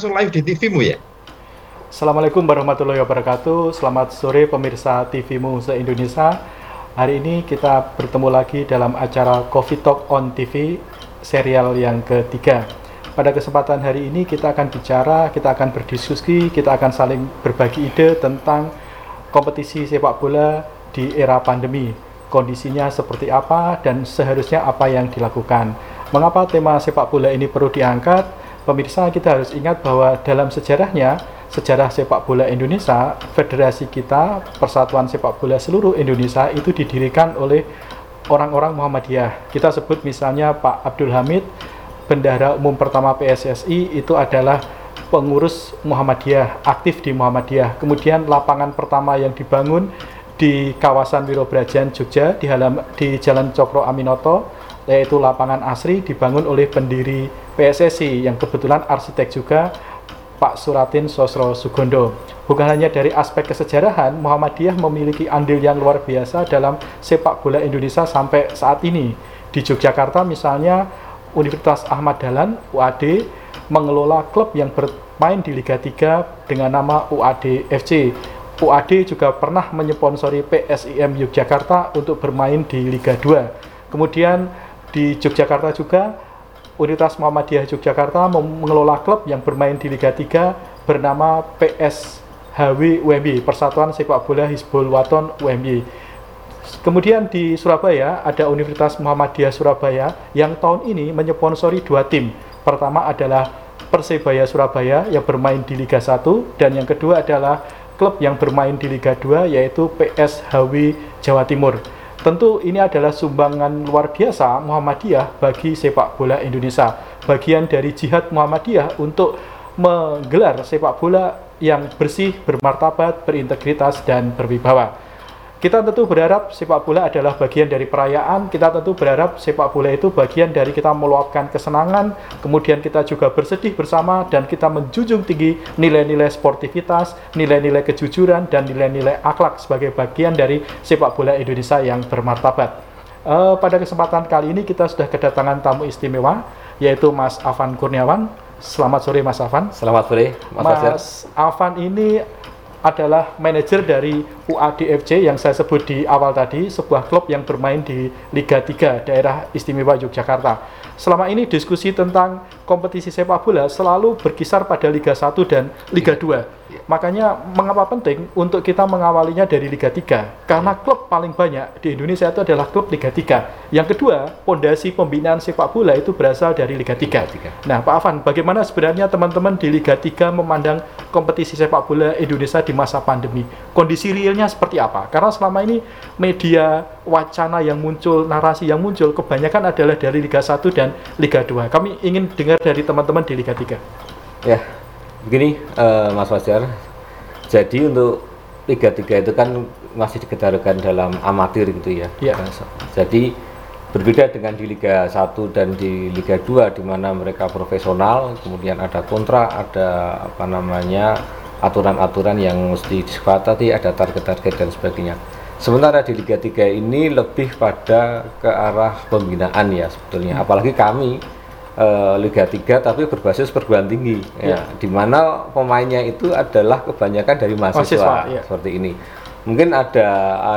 langsung live di TV-mu ya? Assalamualaikum warahmatullahi wabarakatuh. Selamat sore pemirsa TV-mu se-Indonesia. Hari ini kita bertemu lagi dalam acara Coffee Talk on TV serial yang ketiga. Pada kesempatan hari ini kita akan bicara, kita akan berdiskusi, kita akan saling berbagi ide tentang kompetisi sepak bola di era pandemi. Kondisinya seperti apa dan seharusnya apa yang dilakukan. Mengapa tema sepak bola ini perlu diangkat? Pemirsa kita harus ingat bahwa dalam sejarahnya sejarah sepak bola Indonesia, federasi kita, Persatuan Sepak Bola seluruh Indonesia itu didirikan oleh orang-orang Muhammadiyah. Kita sebut misalnya Pak Abdul Hamid, bendahara umum pertama PSSI itu adalah pengurus Muhammadiyah, aktif di Muhammadiyah. Kemudian lapangan pertama yang dibangun di kawasan Wirobrajan Jogja di halam di Jalan Cokro Aminoto yaitu lapangan Asri dibangun oleh pendiri PSSI yang kebetulan arsitek juga Pak Suratin Sosro Sugondo. Bukan hanya dari aspek kesejarahan, Muhammadiyah memiliki andil yang luar biasa dalam sepak bola Indonesia sampai saat ini. Di Yogyakarta misalnya, Universitas Ahmad Dahlan, UAD, mengelola klub yang bermain di Liga 3 dengan nama UAD FC. UAD juga pernah menyponsori PSIM Yogyakarta untuk bermain di Liga 2. Kemudian di Yogyakarta juga Universitas Muhammadiyah Yogyakarta mengelola klub yang bermain di Liga 3 bernama PSHW UMY, Persatuan Sepak Bola Hizbul Waton UMY. Kemudian di Surabaya ada Universitas Muhammadiyah Surabaya yang tahun ini menyponsori dua tim. Pertama adalah Persebaya Surabaya yang bermain di Liga 1 dan yang kedua adalah klub yang bermain di Liga 2 yaitu PSHW Jawa Timur. Tentu ini adalah sumbangan luar biasa Muhammadiyah bagi sepak bola Indonesia. Bagian dari jihad Muhammadiyah untuk menggelar sepak bola yang bersih, bermartabat, berintegritas, dan berwibawa. Kita tentu berharap sepak bola adalah bagian dari perayaan. Kita tentu berharap sepak bola itu bagian dari kita meluapkan kesenangan. Kemudian kita juga bersedih bersama dan kita menjunjung tinggi nilai-nilai sportivitas, nilai-nilai kejujuran, dan nilai-nilai akhlak sebagai bagian dari sepak bola Indonesia yang bermartabat. Uh, pada kesempatan kali ini kita sudah kedatangan tamu istimewa yaitu Mas Afan Kurniawan. Selamat sore Mas Afan. Selamat sore Mas, Mas Afan ini adalah manajer dari UADFC yang saya sebut di awal tadi, sebuah klub yang bermain di Liga 3 daerah istimewa Yogyakarta. Selama ini diskusi tentang kompetisi sepak bola selalu berkisar pada Liga 1 dan Liga 2 Makanya mengapa penting untuk kita mengawalinya dari Liga 3? Karena klub paling banyak di Indonesia itu adalah klub Liga 3. Yang kedua, pondasi pembinaan sepak bola itu berasal dari Liga 3. Nah, Pak Afan, bagaimana sebenarnya teman-teman di Liga 3 memandang kompetisi sepak bola Indonesia di masa pandemi? Kondisi realnya seperti apa? Karena selama ini media wacana yang muncul, narasi yang muncul kebanyakan adalah dari Liga 1 dan Liga 2. Kami ingin dengar dari teman-teman di Liga 3. Ya, begini uh, Mas Fajar jadi untuk Liga 3 itu kan masih dikedarkan dalam amatir gitu ya ya. jadi berbeda dengan di Liga 1 dan di Liga 2 di mana mereka profesional kemudian ada kontrak ada apa namanya aturan-aturan yang mesti disepakati ada target-target dan sebagainya sementara di Liga 3 ini lebih pada ke arah pembinaan ya sebetulnya. Hmm. apalagi kami uh, Liga 3 tapi berbasis perguruan tinggi. Ya, ya. di mana pemainnya itu adalah kebanyakan dari mahasiswa, mahasiswa ya. seperti ini. Mungkin ada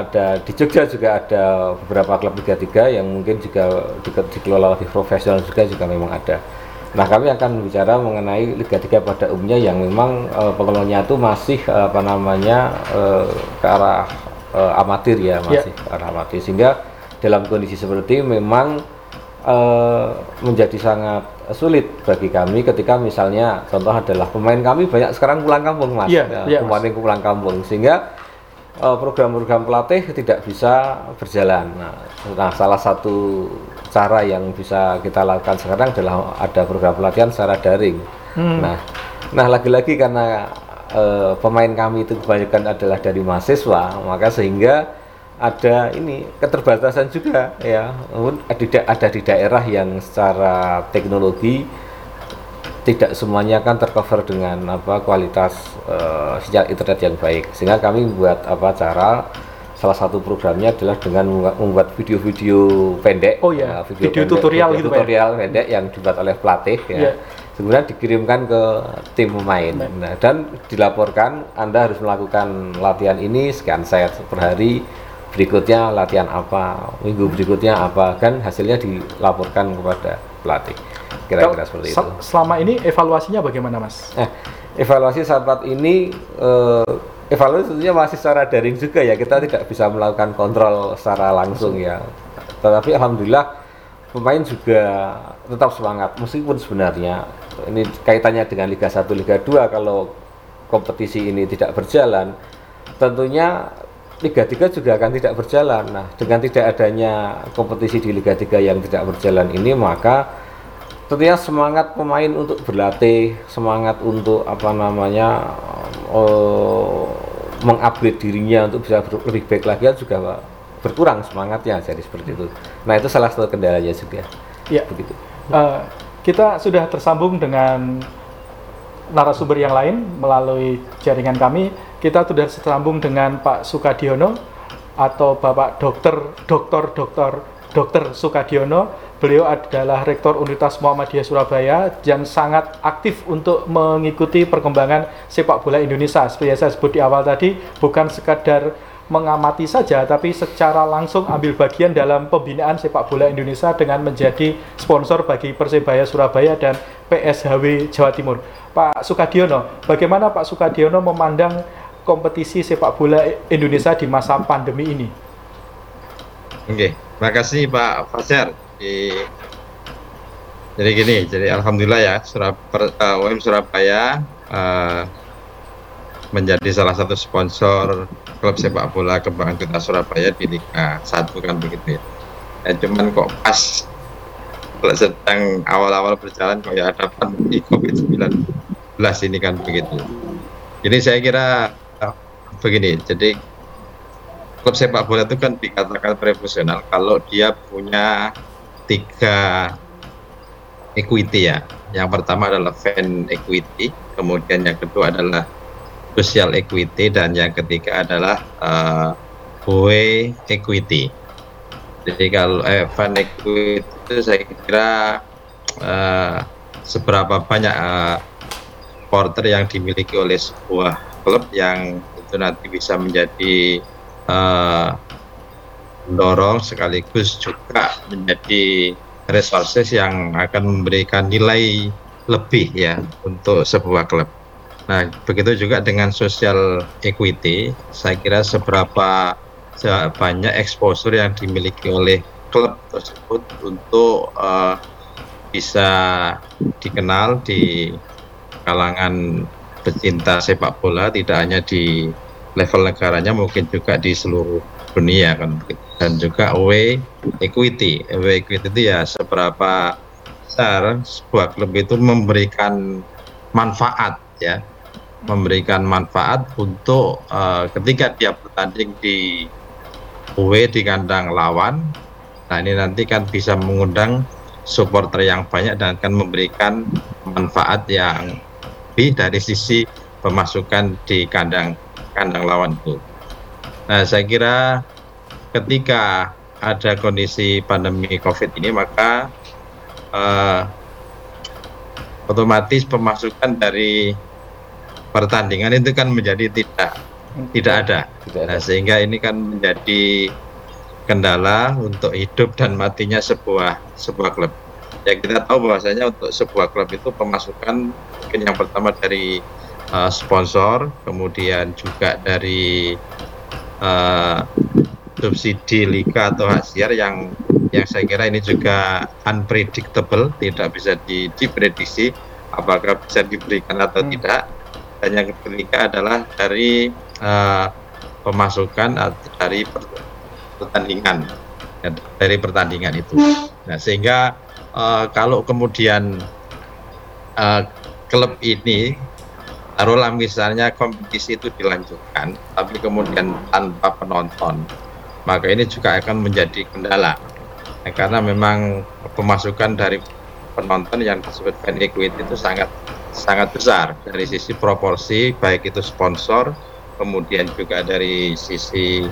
ada di Jogja juga ada beberapa klub Liga 3 yang mungkin juga di, dikelola lebih profesional juga juga memang ada. Nah kami akan bicara mengenai Liga 3 pada umumnya yang memang uh, pengelolanya itu masih uh, apa namanya uh, ke arah uh, amatir ya masih ya. ke arah amatir sehingga dalam kondisi seperti memang uh, menjadi sangat sulit bagi kami ketika misalnya contoh adalah pemain kami banyak sekarang pulang kampung mas, yeah, ya, yeah, pemain mas. pulang kampung sehingga uh, program-program pelatih tidak bisa berjalan. Nah, nah, salah satu cara yang bisa kita lakukan sekarang adalah ada program pelatihan secara daring. Hmm. Nah, nah lagi-lagi karena uh, pemain kami itu kebanyakan adalah dari mahasiswa, maka sehingga ada ini keterbatasan juga ya ada ada di daerah yang secara teknologi tidak semuanya kan tercover dengan apa kualitas uh, internet yang baik sehingga kami buat apa cara salah satu programnya adalah dengan membuat video-video pendek. Oh ya, video, video pendek, tutorial video gitu tutorial Pak, pendek yang dibuat oleh pelatih ya. Yeah. Sebenarnya dikirimkan ke tim pemain. Nah, dan dilaporkan Anda harus melakukan latihan ini sekian set per hari. Berikutnya latihan apa, minggu berikutnya apa, kan hasilnya dilaporkan kepada pelatih. Kira-kira seperti itu. Selama ini evaluasinya bagaimana, Mas? Eh, evaluasi saat ini eh, evaluasi tentunya masih secara daring juga ya kita tidak bisa melakukan kontrol secara langsung ya tetapi alhamdulillah pemain juga tetap semangat meskipun sebenarnya ini kaitannya dengan Liga 1 Liga 2 kalau kompetisi ini tidak berjalan tentunya Liga 3 juga akan tidak berjalan nah dengan tidak adanya kompetisi di Liga 3 yang tidak berjalan ini maka tentunya semangat pemain untuk berlatih semangat untuk apa namanya uh, mengupgrade dirinya untuk bisa lebih baik lagi kan juga berkurang semangatnya jadi seperti itu. Nah itu salah satu kendalanya juga. Ya. Begitu. Uh, kita sudah tersambung dengan narasumber yang lain melalui jaringan kami. Kita sudah tersambung dengan Pak Sukadiono atau Bapak Dokter Dokter Dokter Dokter Sukadiono Beliau adalah Rektor Universitas Muhammadiyah Surabaya yang sangat aktif untuk mengikuti perkembangan sepak bola Indonesia. Seperti yang saya sebut di awal tadi, bukan sekadar mengamati saja, tapi secara langsung ambil bagian dalam pembinaan sepak bola Indonesia dengan menjadi sponsor bagi Persebaya Surabaya dan PSHW Jawa Timur. Pak Sukadiono, bagaimana Pak Sukadiono memandang kompetisi sepak bola Indonesia di masa pandemi ini? Oke, terima kasih Pak Fajar jadi gini jadi alhamdulillah ya Surab, uh, UM Surabaya uh, menjadi salah satu sponsor klub sepak bola kebanggaan kita Surabaya di Liga 1 kan begitu ya. ya cuman kok pas sedang awal-awal berjalan ya ada pandemi COVID-19 ini kan begitu. Jadi saya kira uh, begini, jadi klub sepak bola itu kan dikatakan profesional kalau dia punya tiga equity ya. Yang pertama adalah fan equity, kemudian yang kedua adalah social equity dan yang ketiga adalah uh, way equity. Jadi kalau eh, fan equity itu saya kira uh, seberapa banyak uh, supporter yang dimiliki oleh sebuah klub yang itu nanti bisa menjadi uh, mendorong sekaligus juga menjadi resources yang akan memberikan nilai lebih ya untuk sebuah klub. Nah, begitu juga dengan social equity, saya kira seberapa banyak exposure yang dimiliki oleh klub tersebut untuk uh, bisa dikenal di kalangan pecinta sepak bola tidak hanya di level negaranya mungkin juga di seluruh dunia kan. Dan juga away equity. Away equity itu ya seberapa besar sebuah klub itu memberikan manfaat ya memberikan manfaat untuk uh, ketika dia bertanding di away di kandang lawan nah ini nanti kan bisa mengundang supporter yang banyak dan akan memberikan manfaat yang lebih dari sisi pemasukan di kandang kandang lawan itu. Nah, saya kira ketika ada kondisi pandemi COVID ini, maka uh, otomatis pemasukan dari pertandingan itu kan menjadi tidak tidak ada. Tidak ada. Nah, sehingga ini kan menjadi kendala untuk hidup dan matinya sebuah sebuah klub. Ya kita tahu bahwasanya untuk sebuah klub itu pemasukan mungkin yang pertama dari uh, sponsor, kemudian juga dari uh, subsidi liga atau hasiar yang yang saya kira ini juga unpredictable, tidak bisa diprediksi apakah bisa diberikan atau hmm. tidak. Dan yang ketiga adalah dari uh, pemasukan atau dari pertandingan ya, dari pertandingan itu. Nah sehingga uh, kalau kemudian uh, klub ini taruhlah misalnya kompetisi itu dilanjutkan tapi kemudian tanpa penonton maka ini juga akan menjadi kendala nah, karena memang pemasukan dari penonton yang disebut fan equity itu sangat sangat besar dari sisi proporsi baik itu sponsor kemudian juga dari sisi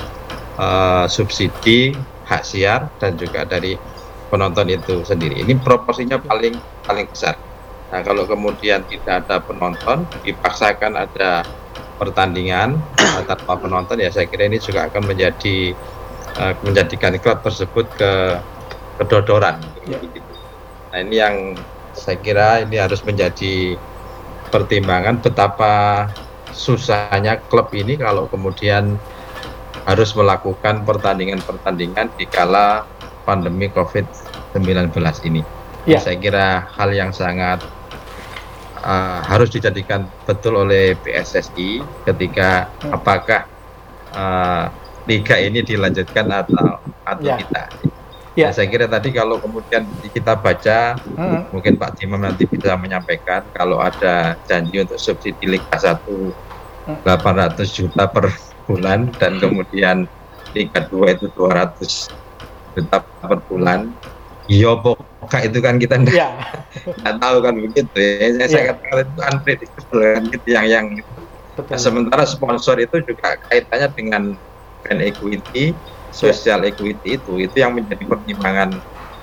uh, subsidi hak siar dan juga dari penonton itu sendiri. Ini proporsinya paling paling besar. Nah, kalau kemudian tidak ada penonton, dipaksakan ada pertandingan tanpa penonton, ya saya kira ini juga akan menjadi uh, menjadikan klub tersebut ke kedodoran. Ya. Nah, ini yang saya kira ini harus menjadi pertimbangan betapa susahnya klub ini kalau kemudian harus melakukan pertandingan-pertandingan di kala pandemi COVID-19 ini. Ya. Saya kira hal yang sangat uh, harus dijadikan betul oleh PSSI ketika apakah uh, liga ini dilanjutkan atau atau ya. tidak. Ya. Nah, saya kira tadi kalau kemudian kita baca, hmm. mungkin Pak Timam nanti bisa menyampaikan kalau ada janji untuk subsidi Liga 1 hmm. 800 juta per bulan dan kemudian Liga 2 itu 200 juta per bulan Iya pokoknya itu kan kita enggak, ya. tahu kan begitu ya. Saya, ya. katakan itu unpredictable kan gitu yang yang Betul. Nah, sementara sponsor itu juga kaitannya dengan brand equity, social ya. equity itu itu yang menjadi pertimbangan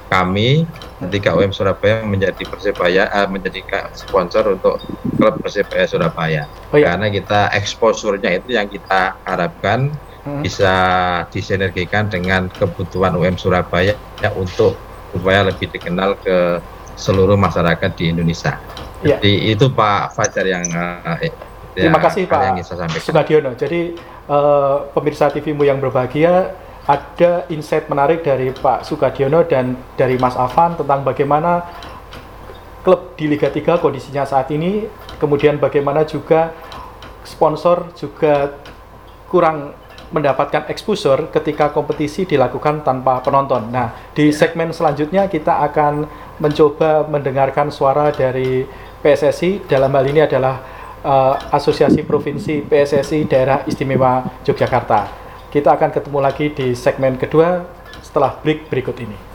kami ketika UM Surabaya menjadi persebaya uh, menjadi sponsor untuk klub persebaya Surabaya oh, ya. karena kita eksposurnya itu yang kita harapkan hmm. bisa disinergikan dengan kebutuhan UM Surabaya ya untuk supaya lebih dikenal ke seluruh masyarakat di Indonesia. Ya. Jadi itu Pak Fajar yang uh, Terima kasih Pak yang Sukadiono. Jadi uh, pemirsa TVmu yang berbahagia ada insight menarik dari Pak Sukadiono dan dari Mas Afan tentang bagaimana klub di Liga 3 kondisinya saat ini, kemudian bagaimana juga sponsor juga kurang mendapatkan exposure ketika kompetisi dilakukan tanpa penonton. Nah, di ya. segmen selanjutnya kita akan mencoba mendengarkan suara dari PSSI dalam hal ini adalah uh, Asosiasi Provinsi PSSI Daerah Istimewa Yogyakarta. Kita akan ketemu lagi di segmen kedua setelah break berikut ini.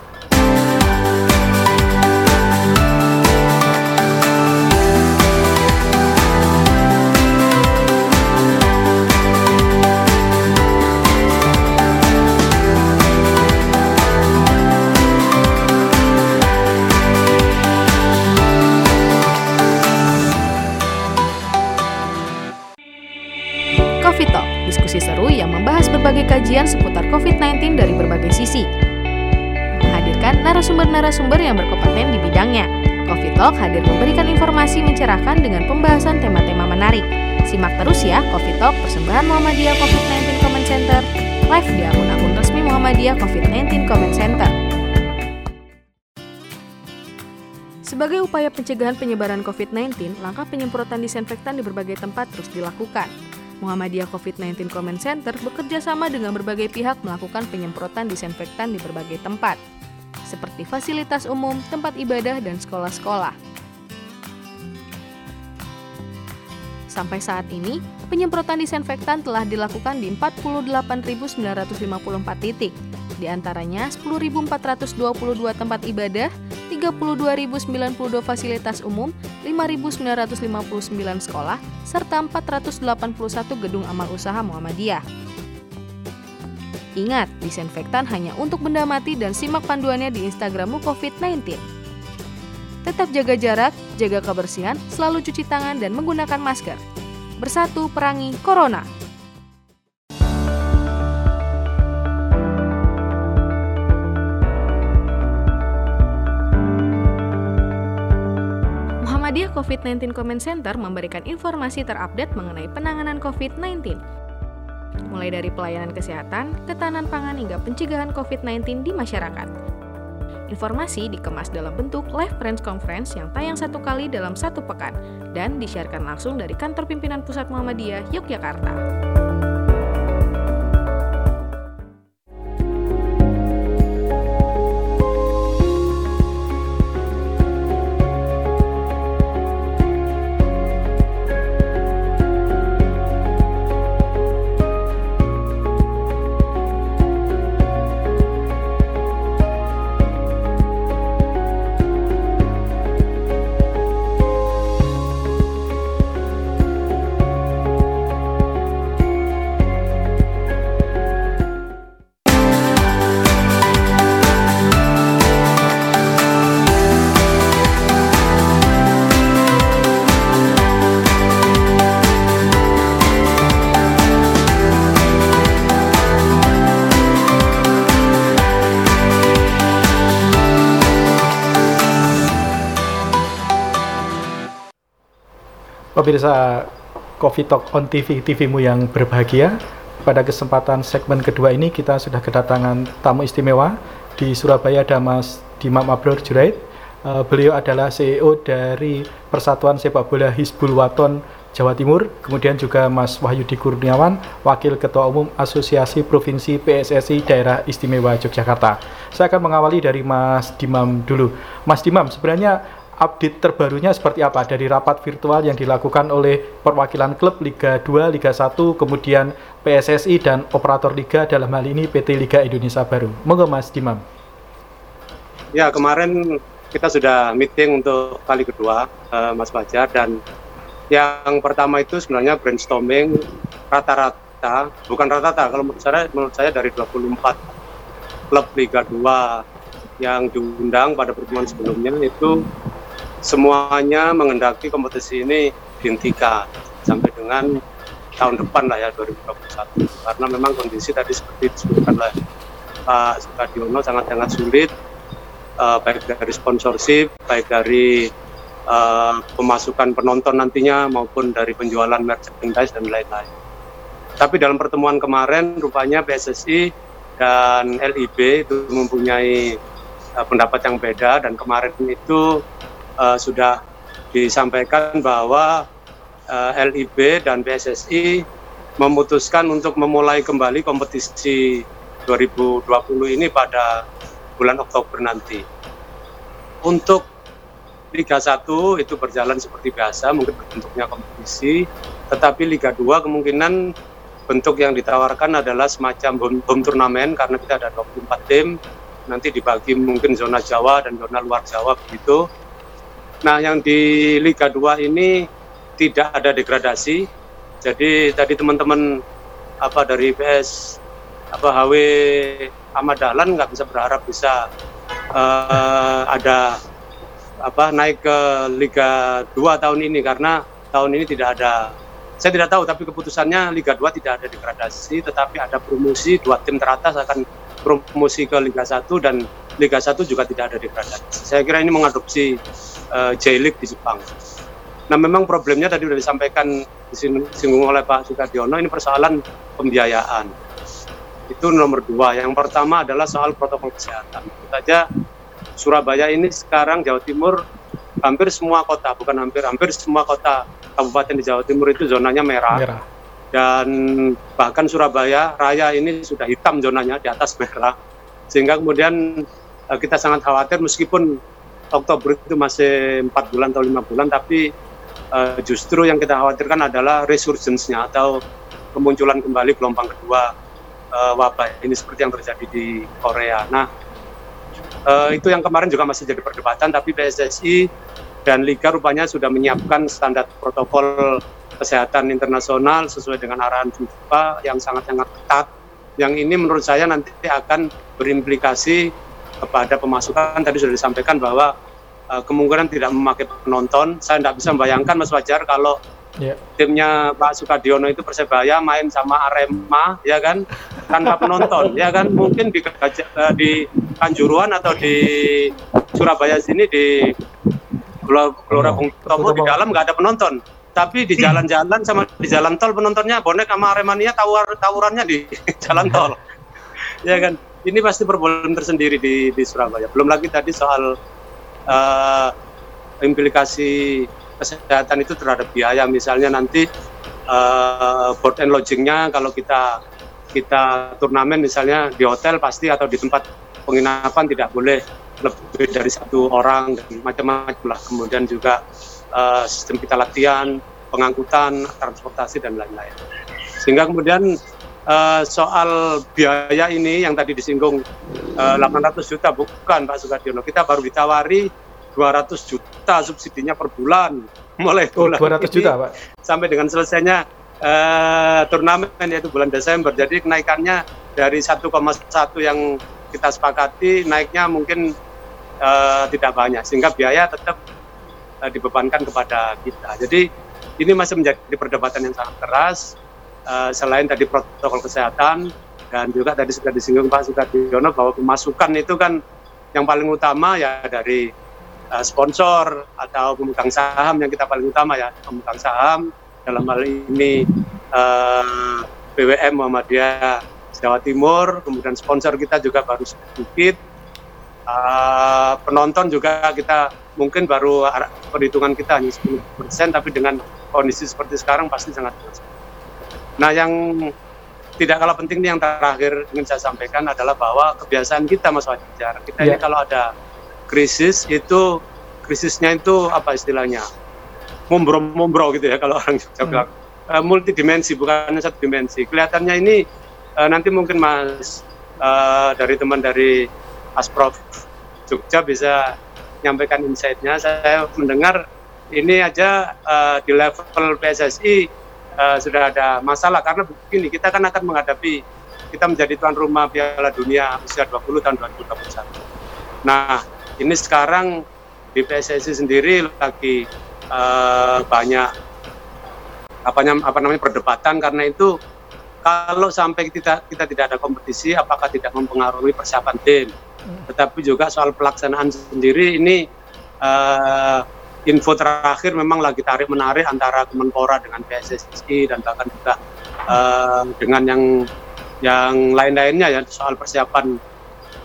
Berbagai kajian seputar COVID-19 dari berbagai sisi. Menghadirkan narasumber-narasumber yang berkompeten di bidangnya. Coffee Talk hadir memberikan informasi mencerahkan dengan pembahasan tema-tema menarik. Simak terus ya Coffee Talk persembahan Muhammadiyah COVID-19 Comment Center live di akun-akun resmi Muhammadiyah COVID-19 Comment Center. Sebagai upaya pencegahan penyebaran COVID-19, langkah penyemprotan disinfektan di berbagai tempat terus dilakukan. Muhammadiyah COVID-19 Comment Center bekerja sama dengan berbagai pihak melakukan penyemprotan disinfektan di berbagai tempat, seperti fasilitas umum, tempat ibadah, dan sekolah-sekolah. Sampai saat ini, penyemprotan disinfektan telah dilakukan di 48.954 titik, di antaranya 10.422 tempat ibadah, 32.092 fasilitas umum, 5.959 sekolah, serta 481 gedung amal usaha Muhammadiyah. Ingat, disinfektan hanya untuk benda mati dan simak panduannya di Instagrammu COVID-19. Tetap jaga jarak, jaga kebersihan, selalu cuci tangan dan menggunakan masker. Bersatu perangi Corona. COVID-19 Comment Center memberikan informasi terupdate mengenai penanganan COVID-19. Mulai dari pelayanan kesehatan, ketahanan pangan hingga pencegahan COVID-19 di masyarakat. Informasi dikemas dalam bentuk live press conference yang tayang satu kali dalam satu pekan dan disiarkan langsung dari kantor pimpinan Pusat Muhammadiyah Yogyakarta. Pemirsa Coffee Talk on TV, TVmu yang berbahagia. Pada kesempatan segmen kedua ini kita sudah kedatangan tamu istimewa di Surabaya ada Mas Dimam Abror Jurait. Uh, beliau adalah CEO dari Persatuan Sepak Bola Hizbul Waton Jawa Timur, kemudian juga Mas Wahyudi Kurniawan, Wakil Ketua Umum Asosiasi Provinsi PSSI Daerah Istimewa Yogyakarta. Saya akan mengawali dari Mas Dimam dulu. Mas Dimam, sebenarnya update terbarunya seperti apa dari rapat virtual yang dilakukan oleh perwakilan klub Liga 2, Liga 1, kemudian PSSI dan operator liga dalam hal ini PT Liga Indonesia Baru. Monggo Mas Dimam. Ya, kemarin kita sudah meeting untuk kali kedua uh, Mas Fajar dan yang pertama itu sebenarnya brainstorming rata-rata, bukan rata-rata kalau menurut saya menurut saya dari 24 klub Liga 2 yang diundang pada pertemuan sebelumnya itu semuanya mengendaki kompetisi ini dihentikan sampai dengan tahun depan lah ya 2021 karena memang kondisi tadi seperti disebutkan oleh Pak Sukadiono sangat-sangat sulit uh, baik dari sponsorship baik dari uh, pemasukan penonton nantinya maupun dari penjualan merchandise dan lain-lain. Tapi dalam pertemuan kemarin rupanya PSSI dan LIB itu mempunyai uh, pendapat yang beda dan kemarin itu uh, sudah disampaikan bahwa uh, eh, LIB dan PSSI memutuskan untuk memulai kembali kompetisi 2020 ini pada bulan Oktober nanti. Untuk Liga 1 itu berjalan seperti biasa, mungkin bentuknya kompetisi, tetapi Liga 2 kemungkinan bentuk yang ditawarkan adalah semacam home, home turnamen karena kita ada 24 tim, nanti dibagi mungkin zona Jawa dan zona luar Jawa begitu Nah, yang di Liga 2 ini tidak ada degradasi. Jadi tadi teman-teman apa dari PS apa HW Ahmad Dahlan nggak bisa berharap bisa uh, ada apa naik ke Liga 2 tahun ini karena tahun ini tidak ada saya tidak tahu tapi keputusannya Liga 2 tidak ada degradasi tetapi ada promosi dua tim teratas akan promosi ke Liga 1 dan Liga 1 juga tidak ada degradasi. Saya kira ini mengadopsi uh, J-League di Jepang. Nah memang problemnya tadi sudah disampaikan disinggung oleh Pak Sukadiono ini persoalan pembiayaan. Itu nomor dua. Yang pertama adalah soal protokol kesehatan. Tentu saja Surabaya ini sekarang Jawa Timur hampir semua kota, bukan hampir, hampir semua kota kabupaten di Jawa Timur itu zonanya merah. merah. Dan bahkan Surabaya Raya ini sudah hitam zonanya di atas merah. Sehingga kemudian eh, kita sangat khawatir meskipun Oktober itu masih empat bulan atau lima bulan, tapi uh, justru yang kita khawatirkan adalah resurgence-nya atau kemunculan kembali gelombang kedua uh, wabah ini seperti yang terjadi di Korea. Nah, uh, itu yang kemarin juga masih jadi perdebatan, tapi PSSI dan Liga rupanya sudah menyiapkan standar protokol kesehatan internasional sesuai dengan arahan FIFA yang sangat-sangat ketat. Yang ini menurut saya nanti akan berimplikasi kepada pemasukan tadi sudah disampaikan bahwa uh, kemungkinan tidak memakai penonton. Saya tidak bisa membayangkan Mas Wajar kalau yeah. timnya Pak Sukadiono itu Persebaya main sama Arema ya kan? Tanpa penonton ya kan? Mungkin di uh, di Kanjuruan atau di Surabaya sini di Gelora Bung Tomo di dalam nggak ada penonton. Tapi di jalan-jalan sama di jalan tol penontonnya bonek sama Aremania tawar tawurannya di jalan tol. Ya kan ini pasti problem tersendiri di, di Surabaya. Belum lagi tadi soal uh, implikasi kesehatan itu terhadap biaya. Misalnya nanti uh, board and lodgingnya kalau kita kita turnamen misalnya di hotel pasti atau di tempat penginapan tidak boleh lebih dari satu orang dan macam-macam lah. Kemudian juga uh, sistem kita latihan, pengangkutan, transportasi dan lain-lain. Sehingga kemudian uh, soal biaya ini yang tadi disinggung uh, eh, 800 juta bukan Pak Sukadiono kita baru ditawari 200 juta subsidinya per bulan. Mulai oh, bulan 200 juta Pak? sampai dengan selesainya uh, turnamen yaitu bulan Desember. Jadi kenaikannya dari 1,1 yang kita sepakati naiknya mungkin uh, tidak banyak. Sehingga biaya tetap uh, dibebankan kepada kita. Jadi ini masih menjadi perdebatan yang sangat keras uh, selain tadi protokol kesehatan dan juga tadi sudah disinggung Pak Sukadiono bahwa pemasukan itu kan yang paling utama ya dari uh, sponsor atau pemegang saham yang kita paling utama ya pemegang saham dalam hal ini uh, BWM Muhammadiyah Jawa Timur, kemudian sponsor kita juga baru sedikit, penonton juga kita mungkin baru perhitungan kita hanya 10%, tapi dengan kondisi seperti sekarang pasti sangat besar. Nah yang tidak kalah penting yang terakhir ingin saya sampaikan adalah bahwa kebiasaan kita Mas Wajar, kita yeah. ini ya. kalau ada krisis itu krisisnya itu apa istilahnya mumbro-mumbro gitu ya kalau orang Jogja bilang uh, multidimensi bukan satu dimensi. Kelihatannya ini uh, nanti mungkin Mas uh, dari teman dari Asprof Jogja bisa menyampaikan insight-nya. Saya mendengar ini aja uh, di level PSSI uh, sudah ada masalah karena begini kita kan akan menghadapi kita menjadi tuan rumah Piala Dunia usia 20 tahun 2021. Nah, ini sekarang di PSSI sendiri lagi uh, banyak apa namanya apa namanya perdebatan karena itu kalau sampai kita kita tidak ada kompetisi apakah tidak mempengaruhi persiapan tim hmm. tetapi juga soal pelaksanaan sendiri ini uh, info terakhir memang lagi tarik menarik antara Kemenpora dengan PSSI dan bahkan juga uh, dengan yang yang lain-lainnya ya soal persiapan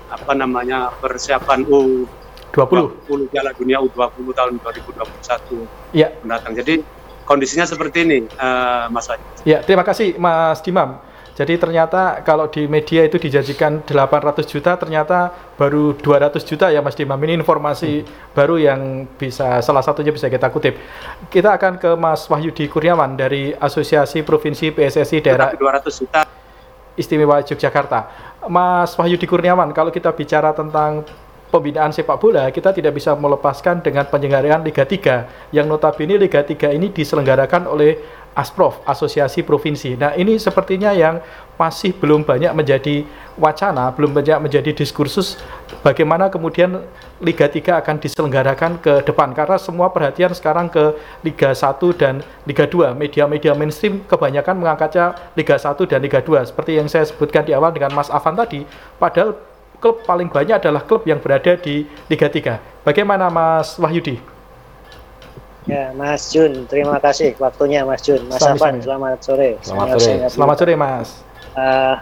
apa namanya persiapan U 20 Piala Dunia U20 tahun 2021 ya. mendatang. Jadi kondisinya seperti ini, uh, Mas Wajid. Ya, terima kasih Mas Dimam. Jadi ternyata kalau di media itu dijanjikan 800 juta, ternyata baru 200 juta ya Mas Dimam. Ini informasi hmm. baru yang bisa salah satunya bisa kita kutip. Kita akan ke Mas Wahyudi Kurniawan dari Asosiasi Provinsi PSSI Daerah 200 juta Istimewa Yogyakarta. Mas Wahyudi Kurniawan, kalau kita bicara tentang pembinaan sepak bola kita tidak bisa melepaskan dengan penyelenggaraan Liga 3 yang notabene Liga 3 ini diselenggarakan oleh Asprof, Asosiasi Provinsi. Nah, ini sepertinya yang masih belum banyak menjadi wacana, belum banyak menjadi diskursus bagaimana kemudian Liga 3 akan diselenggarakan ke depan karena semua perhatian sekarang ke Liga 1 dan Liga 2. Media-media mainstream kebanyakan mengangkatnya Liga 1 dan Liga 2 seperti yang saya sebutkan di awal dengan Mas Afan tadi. Padahal klub paling banyak adalah klub yang berada di Liga 3. Bagaimana Mas Wahyudi? Ya, Mas Jun, terima kasih waktunya Mas Jun. Mas Afan, selamat sore. Selamat sore. Selamat sore, Mas. Uh,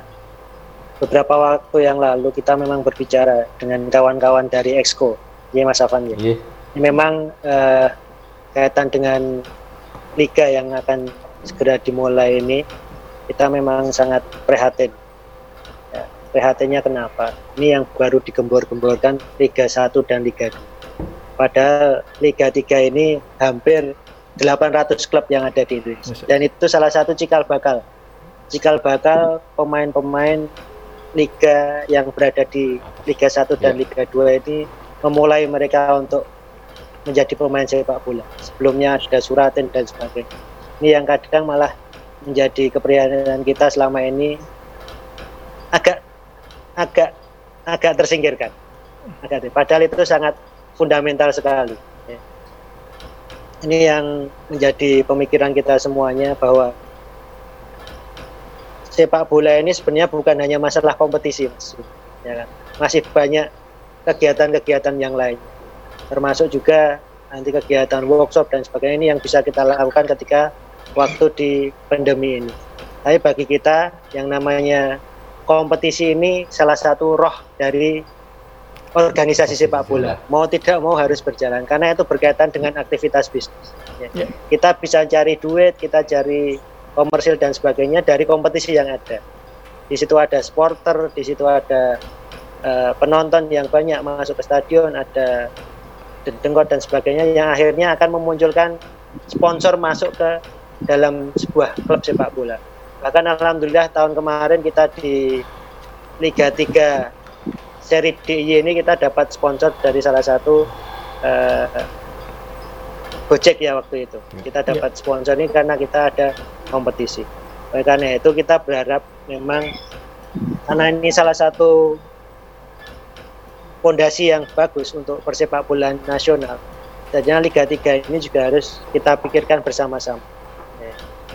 beberapa waktu yang lalu kita memang berbicara dengan kawan-kawan dari Exco, ya Mas Afan ya. Yeah. Ini memang uh, kaitan dengan liga yang akan segera dimulai ini, kita memang sangat prihatin PHT-nya kenapa? Ini yang baru digembor-gemborkan Liga 1 dan Liga 2. Padahal Liga 3 ini hampir 800 klub yang ada di Indonesia. Dan itu salah satu cikal bakal. Cikal bakal pemain-pemain liga yang berada di Liga 1 dan ya. Liga 2 ini memulai mereka untuk menjadi pemain sepak bola. Sebelumnya ada suratin dan sebagainya. Ini yang kadang malah menjadi keprihatinan kita selama ini agak agak agak tersingkirkan. Agak, padahal itu sangat fundamental sekali. Ini yang menjadi pemikiran kita semuanya bahwa sepak bola ini sebenarnya bukan hanya masalah kompetisi, mas. Ya kan? Masih banyak kegiatan-kegiatan yang lain, termasuk juga nanti kegiatan workshop dan sebagainya ini yang bisa kita lakukan ketika waktu di pandemi ini. Tapi bagi kita yang namanya kompetisi ini salah satu roh dari organisasi sepak bola. Mau tidak mau harus berjalan karena itu berkaitan dengan aktivitas bisnis. Ya. Yeah. Kita bisa cari duit, kita cari komersil dan sebagainya dari kompetisi yang ada. Di situ ada supporter, di situ ada uh, penonton yang banyak masuk ke stadion, ada dengkot dan sebagainya yang akhirnya akan memunculkan sponsor masuk ke dalam sebuah klub sepak bola bahkan alhamdulillah tahun kemarin kita di Liga 3 seri DIY ini kita dapat sponsor dari salah satu uh, Gojek ya waktu itu. Kita ya. dapat sponsor ini karena kita ada kompetisi. Oleh karena itu kita berharap memang karena ini salah satu fondasi yang bagus untuk persepak bola nasional. Dan Liga 3 ini juga harus kita pikirkan bersama-sama.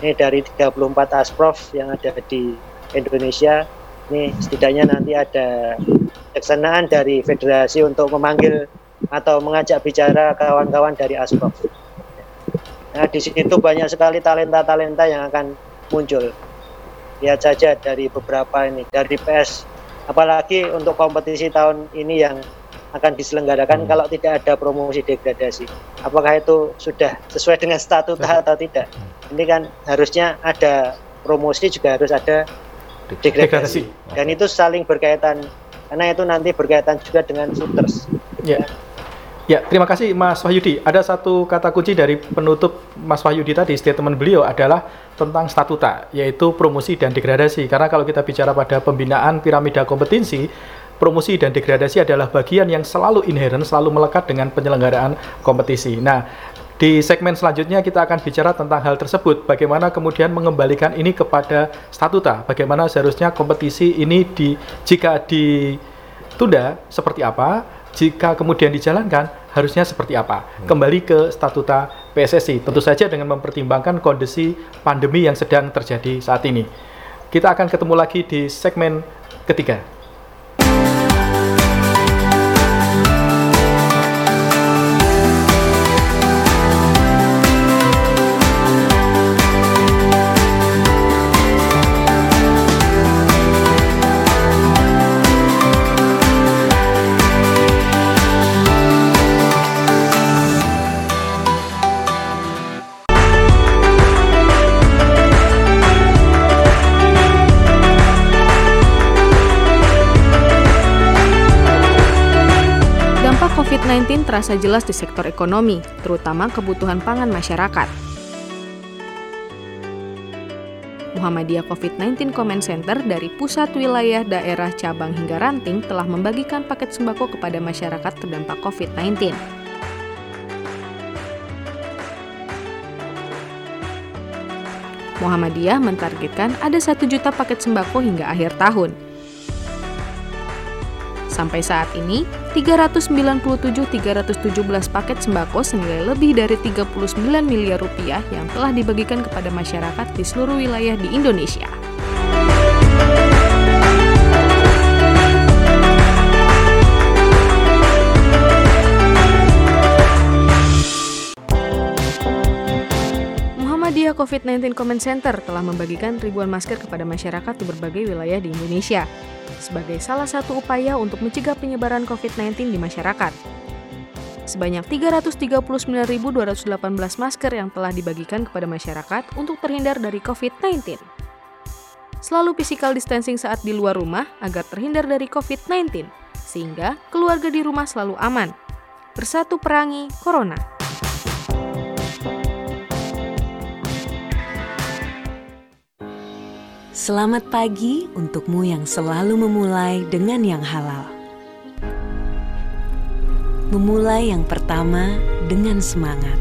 Ini dari 34 asprof yang ada di Indonesia ini setidaknya nanti ada pelaksanaan dari federasi untuk memanggil atau mengajak bicara kawan-kawan dari Asprof. Nah, di situ banyak sekali talenta-talenta yang akan muncul. Lihat saja dari beberapa ini, dari PS, apalagi untuk kompetisi tahun ini yang akan diselenggarakan hmm. kalau tidak ada promosi degradasi. Apakah itu sudah sesuai dengan statuta atau tidak? Ini kan harusnya ada promosi juga harus ada degradasi. Dan itu saling berkaitan karena itu nanti berkaitan juga dengan shooters. Ya. Ya, terima kasih Mas Wahyudi. Ada satu kata kunci dari penutup Mas Wahyudi tadi, statement beliau adalah tentang statuta, yaitu promosi dan degradasi. Karena kalau kita bicara pada pembinaan piramida kompetensi, promosi dan degradasi adalah bagian yang selalu inherent, selalu melekat dengan penyelenggaraan kompetisi. Nah, di segmen selanjutnya kita akan bicara tentang hal tersebut, bagaimana kemudian mengembalikan ini kepada statuta, bagaimana seharusnya kompetisi ini di jika ditunda seperti apa, jika kemudian dijalankan harusnya seperti apa? Hmm. Kembali ke statuta PSSI, tentu saja dengan mempertimbangkan kondisi pandemi yang sedang terjadi saat ini. Kita akan ketemu lagi di segmen ketiga. COVID-19 terasa jelas di sektor ekonomi, terutama kebutuhan pangan masyarakat. Muhammadiyah COVID-19 Comment Center dari pusat wilayah daerah cabang hingga ranting telah membagikan paket sembako kepada masyarakat terdampak COVID-19. Muhammadiyah mentargetkan ada satu juta paket sembako hingga akhir tahun. Sampai saat ini, 397-317 paket sembako senilai lebih dari 39 miliar rupiah yang telah dibagikan kepada masyarakat di seluruh wilayah di Indonesia. Muhammadiyah COVID-19 Comment Center telah membagikan ribuan masker kepada masyarakat di berbagai wilayah di Indonesia sebagai salah satu upaya untuk mencegah penyebaran COVID-19 di masyarakat. Sebanyak 339.218 masker yang telah dibagikan kepada masyarakat untuk terhindar dari COVID-19. Selalu physical distancing saat di luar rumah agar terhindar dari COVID-19, sehingga keluarga di rumah selalu aman. Bersatu perangi Corona. Selamat pagi untukmu yang selalu memulai dengan yang halal. Memulai yang pertama dengan semangat.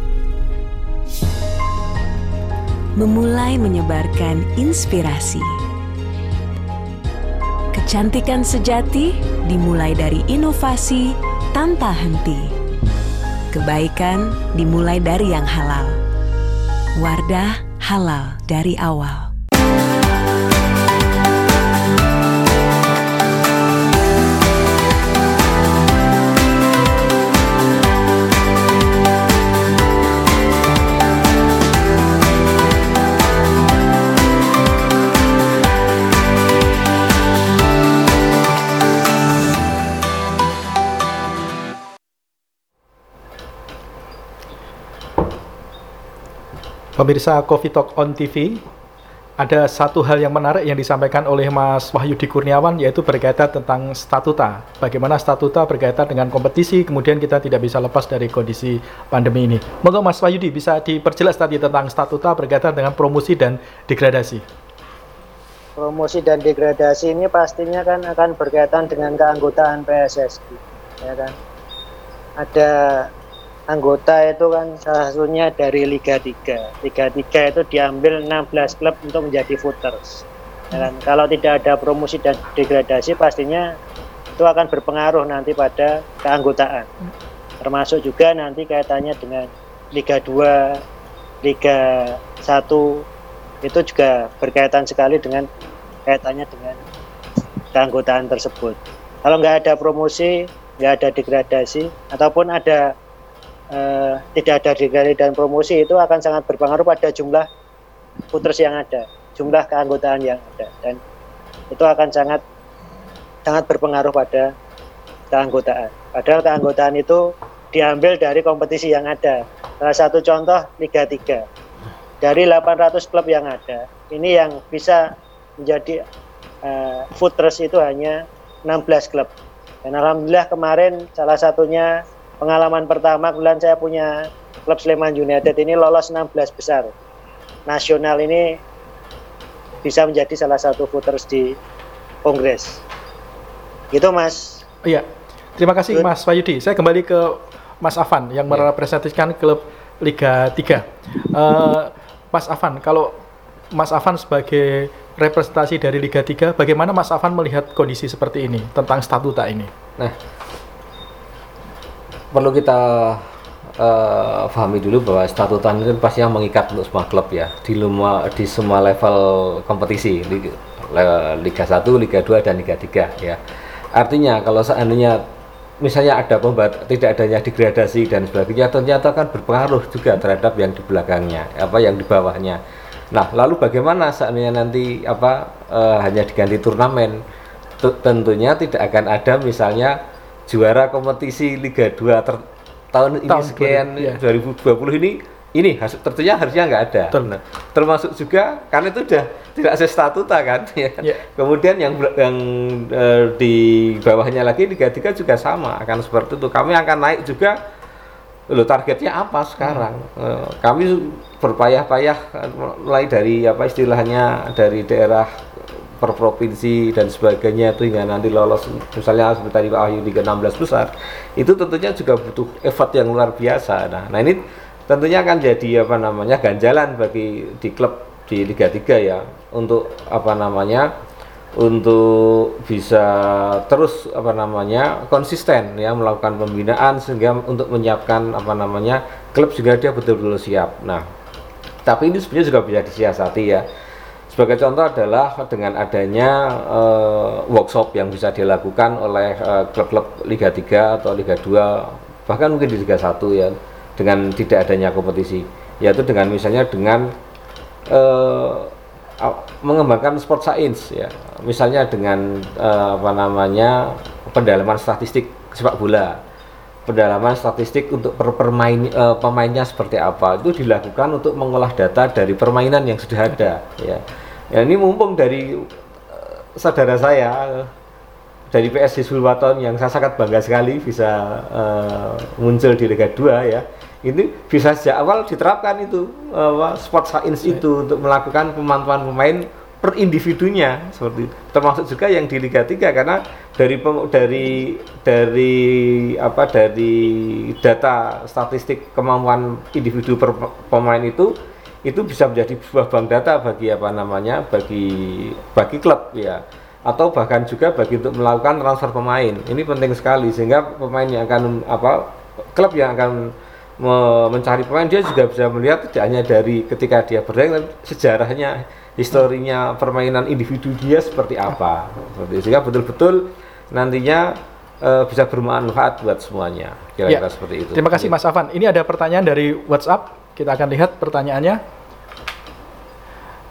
Memulai menyebarkan inspirasi. Kecantikan sejati dimulai dari inovasi tanpa henti. Kebaikan dimulai dari yang halal. Wardah halal dari awal. Pemirsa Coffee Talk on TV, ada satu hal yang menarik yang disampaikan oleh Mas Wahyudi Kurniawan yaitu berkaitan tentang statuta. Bagaimana statuta berkaitan dengan kompetisi, kemudian kita tidak bisa lepas dari kondisi pandemi ini. Moga Mas Wahyudi bisa diperjelas tadi tentang statuta berkaitan dengan promosi dan degradasi. Promosi dan degradasi ini pastinya kan akan berkaitan dengan keanggotaan PSSI, ya kan. Ada anggota itu kan salah satunya dari Liga 3. Liga 3 itu diambil 16 klub untuk menjadi voters. Dan kalau tidak ada promosi dan degradasi pastinya itu akan berpengaruh nanti pada keanggotaan. Termasuk juga nanti kaitannya dengan Liga 2, Liga 1 itu juga berkaitan sekali dengan kaitannya dengan keanggotaan tersebut. Kalau nggak ada promosi, nggak ada degradasi ataupun ada eh, tidak ada degradasi dan promosi itu akan sangat berpengaruh pada jumlah putres yang ada, jumlah keanggotaan yang ada dan itu akan sangat sangat berpengaruh pada keanggotaan. Padahal keanggotaan itu diambil dari kompetisi yang ada. Salah satu contoh Liga 3. Dari 800 klub yang ada, ini yang bisa menjadi uh, footers itu hanya 16 klub. Dan alhamdulillah kemarin salah satunya pengalaman pertama bulan saya punya klub Sleman United ini lolos 16 besar. Nasional ini bisa menjadi salah satu footers di Kongres. Gitu Mas. Iya. Terima kasih Mas Fayudi. Saya kembali ke Mas Afan yang Ya. merepresentasikan klub Liga 3. Eh, Mas Afan, kalau Mas Afan sebagai representasi dari Liga 3, bagaimana Mas Afan melihat kondisi seperti ini tentang statuta ini? Nah, perlu kita eh, pahami dulu bahwa statuta ini kan pasti yang mengikat untuk semua klub ya di semua di semua level kompetisi Liga, Liga 1, Liga 2 dan Liga 3 ya. Artinya kalau seandainya misalnya ada pembat tidak adanya degradasi dan sebagainya ternyata akan berpengaruh juga terhadap yang di belakangnya apa yang di bawahnya. Nah, lalu bagaimana seandainya nanti apa eh, hanya diganti turnamen? Tu- tentunya tidak akan ada misalnya juara kompetisi Liga 2 ter- tahun ini Tahun sekian 2000, iya. 2020 ini ini harus tentunya harusnya nggak ada. Betul. Nah, termasuk juga karena itu sudah tidak ada statuta kan. ya. Iya. Kemudian yang yang eh, di bawahnya lagi Liga 3 juga sama akan seperti itu. Kami akan naik juga Loh targetnya apa sekarang? Eh, kami berpayah-payah eh, mulai dari apa istilahnya dari daerah per provinsi dan sebagainya itu hingga nanti lolos misalnya seperti tadi Pak Wahyu di 16 besar itu tentunya juga butuh effort yang luar biasa. Nah, nah ini tentunya akan jadi apa namanya ganjalan bagi di klub di Liga 3 ya untuk apa namanya untuk bisa terus apa namanya konsisten ya melakukan pembinaan sehingga untuk menyiapkan apa namanya klub juga dia betul-betul siap. Nah, tapi ini sebenarnya juga bisa disiasati ya. Sebagai contoh adalah dengan adanya eh, workshop yang bisa dilakukan oleh eh, klub-klub Liga 3 atau Liga 2 bahkan mungkin di Liga 1 ya dengan tidak adanya kompetisi. Yaitu dengan misalnya dengan a- mengembangkan sport science ya. Misalnya dengan eh, apa namanya pendalaman statistik sepak bola pendalaman statistik untuk per permain eh, pemainnya seperti apa. Itu dilakukan untuk mengolah data dari permainan yang sudah ada ya. Ya ini mumpung dari eh, saudara saya dari PS Sulwaton yang saya sangat bangga sekali bisa eh, muncul di Liga 2 ya. Ini bisa sejak awal diterapkan itu apa, sport science itu untuk melakukan pemantauan pemain per individunya seperti termasuk juga yang di Liga 3 karena dari dari dari apa dari data statistik kemampuan individu per pe- pemain itu itu bisa menjadi sebuah bank data bagi apa namanya bagi bagi klub ya. Atau bahkan juga bagi untuk melakukan transfer pemain. Ini penting sekali sehingga pemain yang akan apa klub yang akan me- mencari pemain dia juga bisa melihat tidak hanya dari ketika dia tapi sejarahnya historinya permainan individu dia seperti apa sehingga betul-betul nantinya eh, bisa bermanfaat buat semuanya kira-kira Ya. seperti itu Terima kasih Ya. Mas Afan. Ini ada pertanyaan dari WhatsApp. Kita akan lihat pertanyaannya.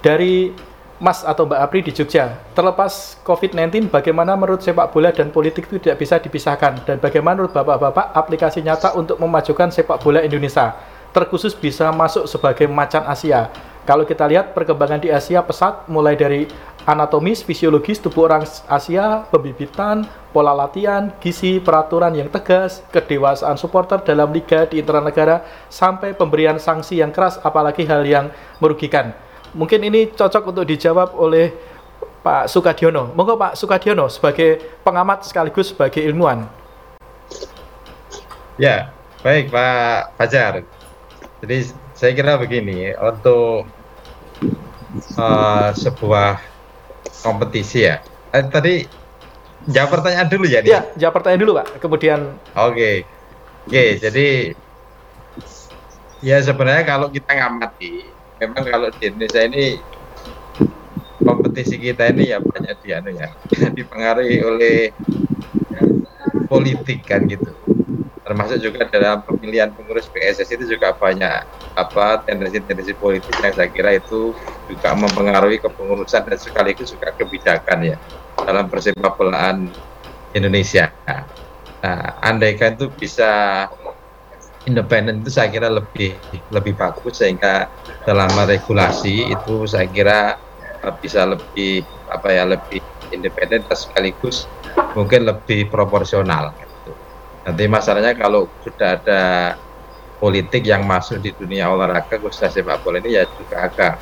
Dari Mas atau Mbak Apri di Jogja. Terlepas COVID-19, bagaimana menurut sepak bola dan politik itu tidak bisa dipisahkan? Dan bagaimana menurut Bapak-Bapak aplikasi nyata untuk memajukan sepak bola Indonesia? Terkhusus bisa masuk sebagai macan Asia. Kalau kita lihat perkembangan di Asia pesat, mulai dari anatomis, fisiologis tubuh orang Asia, pembibitan, pola latihan, gizi, peraturan yang tegas, kedewasaan supporter dalam liga di internal negara, sampai pemberian sanksi yang keras, apalagi hal yang merugikan. Mungkin ini cocok untuk dijawab oleh Pak Sukadiono. Monggo Pak Sukadiono sebagai pengamat sekaligus sebagai ilmuwan. Ya, baik Pak Fajar. Jadi saya kira begini, untuk eh, sebuah kompetisi ya. Eh, tadi jawab pertanyaan dulu ya. nih? Ya, jawab pertanyaan dulu Pak. Kemudian Oke, oke. Jadi ya sebenarnya kalau kita ngamati, memang kalau di Indonesia ini kompetisi kita ini ya banyak di anu ya dipengaruhi oleh politik kan gitu termasuk juga dalam pemilihan pengurus PSSI itu juga banyak apa tendensi-tendensi politik yang saya kira itu juga mempengaruhi kepengurusan dan sekaligus juga kebijakan ya dalam persepak bolaan Indonesia. Nah, andaikan itu bisa independen itu saya kira lebih lebih bagus sehingga dalam regulasi itu saya kira uh, bisa lebih apa ya lebih independen dan sekaligus mungkin lebih proporsional. Nanti masalahnya kalau sudah ada politik yang masuk di dunia olahraga khususnya sepak bola ini ya juga agak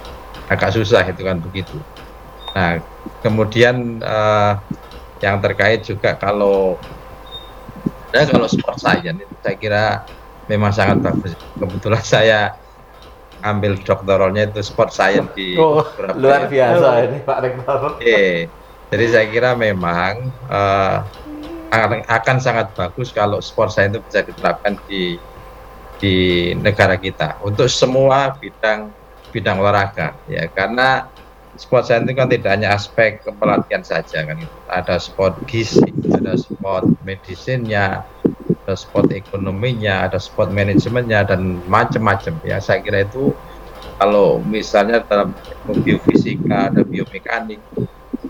agak susah itu kan begitu. Nah kemudian uh, yang terkait juga kalau ya kalau sport science itu saya kira memang sangat bagus. Kebetulan saya ambil doktoralnya itu sport science di oh, luar biasa ini Pak Rektor. Oke, jadi saya kira memang uh, akan, sangat bagus kalau sport science itu bisa diterapkan di di negara kita. Untuk semua bidang bidang olahraga ya. Karena sport science itu kan tidak hanya aspek kepelatihan saja kan. Ada sport gizi ada sport medisinnya ada sport ekonominya ada sport manajemennya dan macam-macam ya. Saya kira itu kalau misalnya dalam biofisika ada biomekanik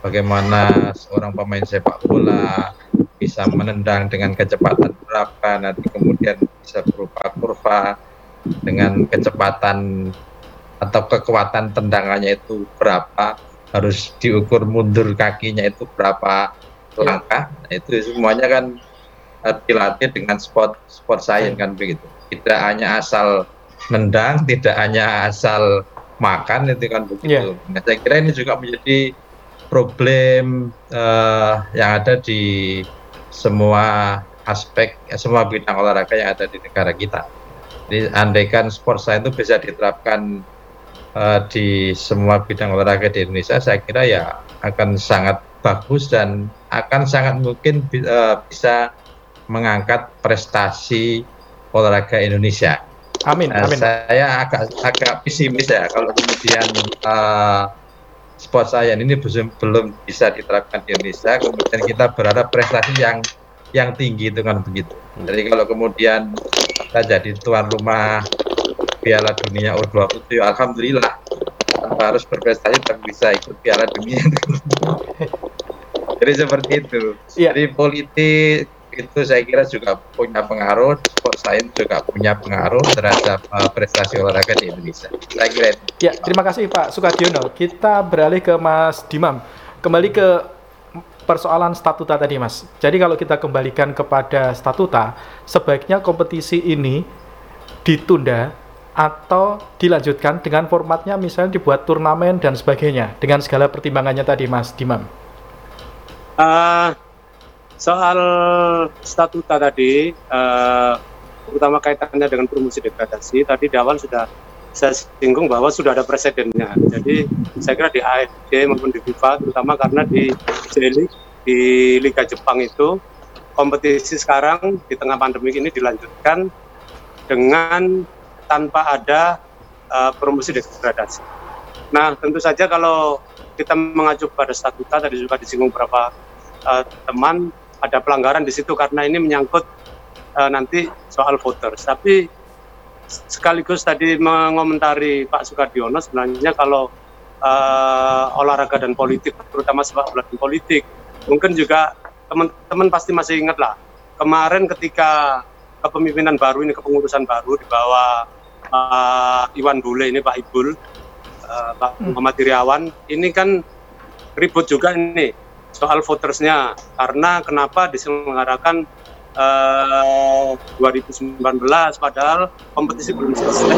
bagaimana seorang pemain sepak bola bisa menendang dengan kecepatan berapa nanti kemudian bisa berupa kurva dengan kecepatan atau kekuatan tendangannya itu berapa harus diukur mundur kakinya itu berapa langkah. Nah, itu semuanya kan eh, dilatih dengan sport sport science kan begitu. Tidak hanya asal nendang tidak hanya asal makan itu kan begitu. Yeah. nah, saya kira ini juga menjadi problem uh, yang ada di semua aspek semua bidang olahraga yang ada di negara kita. Jadi andaikan sport science itu bisa diterapkan uh, di semua bidang olahraga di Indonesia, saya kira ya akan sangat bagus dan akan sangat mungkin uh, bisa mengangkat prestasi olahraga Indonesia. Amin. Nah, amin. Saya agak agak pesimis ya kalau kemudian uh, sport science ini belum belum bisa diterapkan di Indonesia. Kemudian kita berharap prestasi yang yang tinggi itu kan begitu. Jadi kalau kemudian kita jadi tuan rumah Piala Dunia U20 ya alhamdulillah tanpa harus berprestasi tapi bisa ikut Piala Dunia. Jadi seperti itu. Ya. jadi politik itu saya kira juga punya pengaruh, sport science juga punya pengaruh terhadap uh, prestasi olahraga di Indonesia. Saya kira itu. Ya, terima kasih Pak Sukadiono. Kita beralih ke Mas Dimam. Kembali ke persoalan statuta tadi, Mas. Jadi kalau kita kembalikan kepada statuta, sebaiknya kompetisi ini ditunda atau dilanjutkan dengan formatnya misalnya dibuat turnamen dan sebagainya dengan segala pertimbangannya tadi, Mas Dimam. Uh, Soal statuta tadi, uh, terutama kaitannya dengan promosi degradasi, tadi di awal sudah saya singgung bahwa sudah ada presidennya. Jadi saya kira di AFC maupun di FIFA, terutama karena di J di Liga Jepang itu, kompetisi sekarang di tengah pandemi ini dilanjutkan dengan tanpa ada uh, promosi degradasi. Nah, tentu saja kalau kita mengacu pada statuta, tadi juga disinggung beberapa uh, teman, ada pelanggaran di situ karena ini menyangkut uh, nanti soal voters. Tapi sekaligus tadi mengomentari Pak Sukadiono sebenarnya kalau uh, olahraga dan politik, terutama sepak bola dan politik, mungkin juga teman-teman pasti masih ingat lah kemarin ketika kepemimpinan baru ini kepengurusan baru di bawah uh, Iwan Bule ini Pak Ibul, uh, Pak hmm. Muhammad Iriawan, ini kan ribut juga ini soal votersnya. Karena kenapa diselenggarakan uh, eh, 2019 padahal kompetisi belum selesai.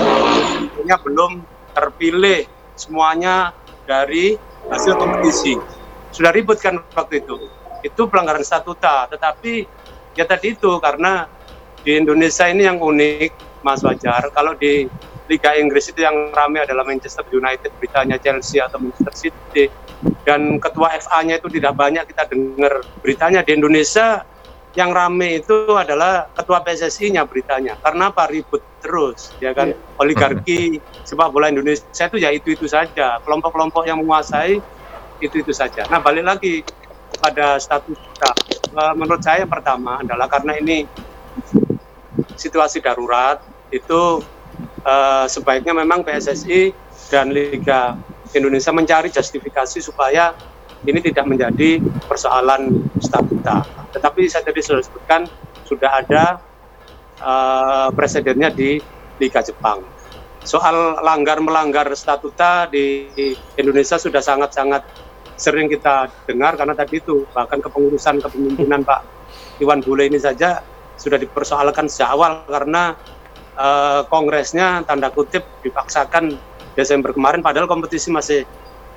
Belum terpilih semuanya dari hasil kompetisi. Sudah ribut kan waktu itu? Itu pelanggaran statuta. Tetapi ya tadi itu karena di Indonesia ini yang unik Mas Wajar kalau di Liga Inggris itu yang ramai adalah Manchester United beritanya Chelsea atau Manchester City. Dan ketua FA-nya itu tidak banyak kita dengar. Beritanya di Indonesia yang rame itu adalah ketua PSSI-nya beritanya. Karena apa? Ribut terus ya kan? Yeah. oligarki sepak bola Indonesia itu ya itu itu saja. Kelompok-kelompok yang menguasai itu itu saja. Nah balik lagi pada status kita. Eh, menurut saya yang pertama adalah karena ini situasi darurat itu eh, sebaiknya memang PSSI dan Liga Indonesia mencari justifikasi supaya ini tidak menjadi persoalan statuta. Tetapi saya tadi sudah sebutkan sudah ada eh, presidennya di Liga Jepang. Soal langgar melanggar statuta di Indonesia sudah sangat-sangat sering kita dengar karena tadi itu bahkan kepengurusan kepemimpinan Pak Iwan Bule ini saja sudah dipersoalkan sejak awal karena eh, kongresnya tanda kutip dipaksakan Desember kemarin padahal kompetisi masih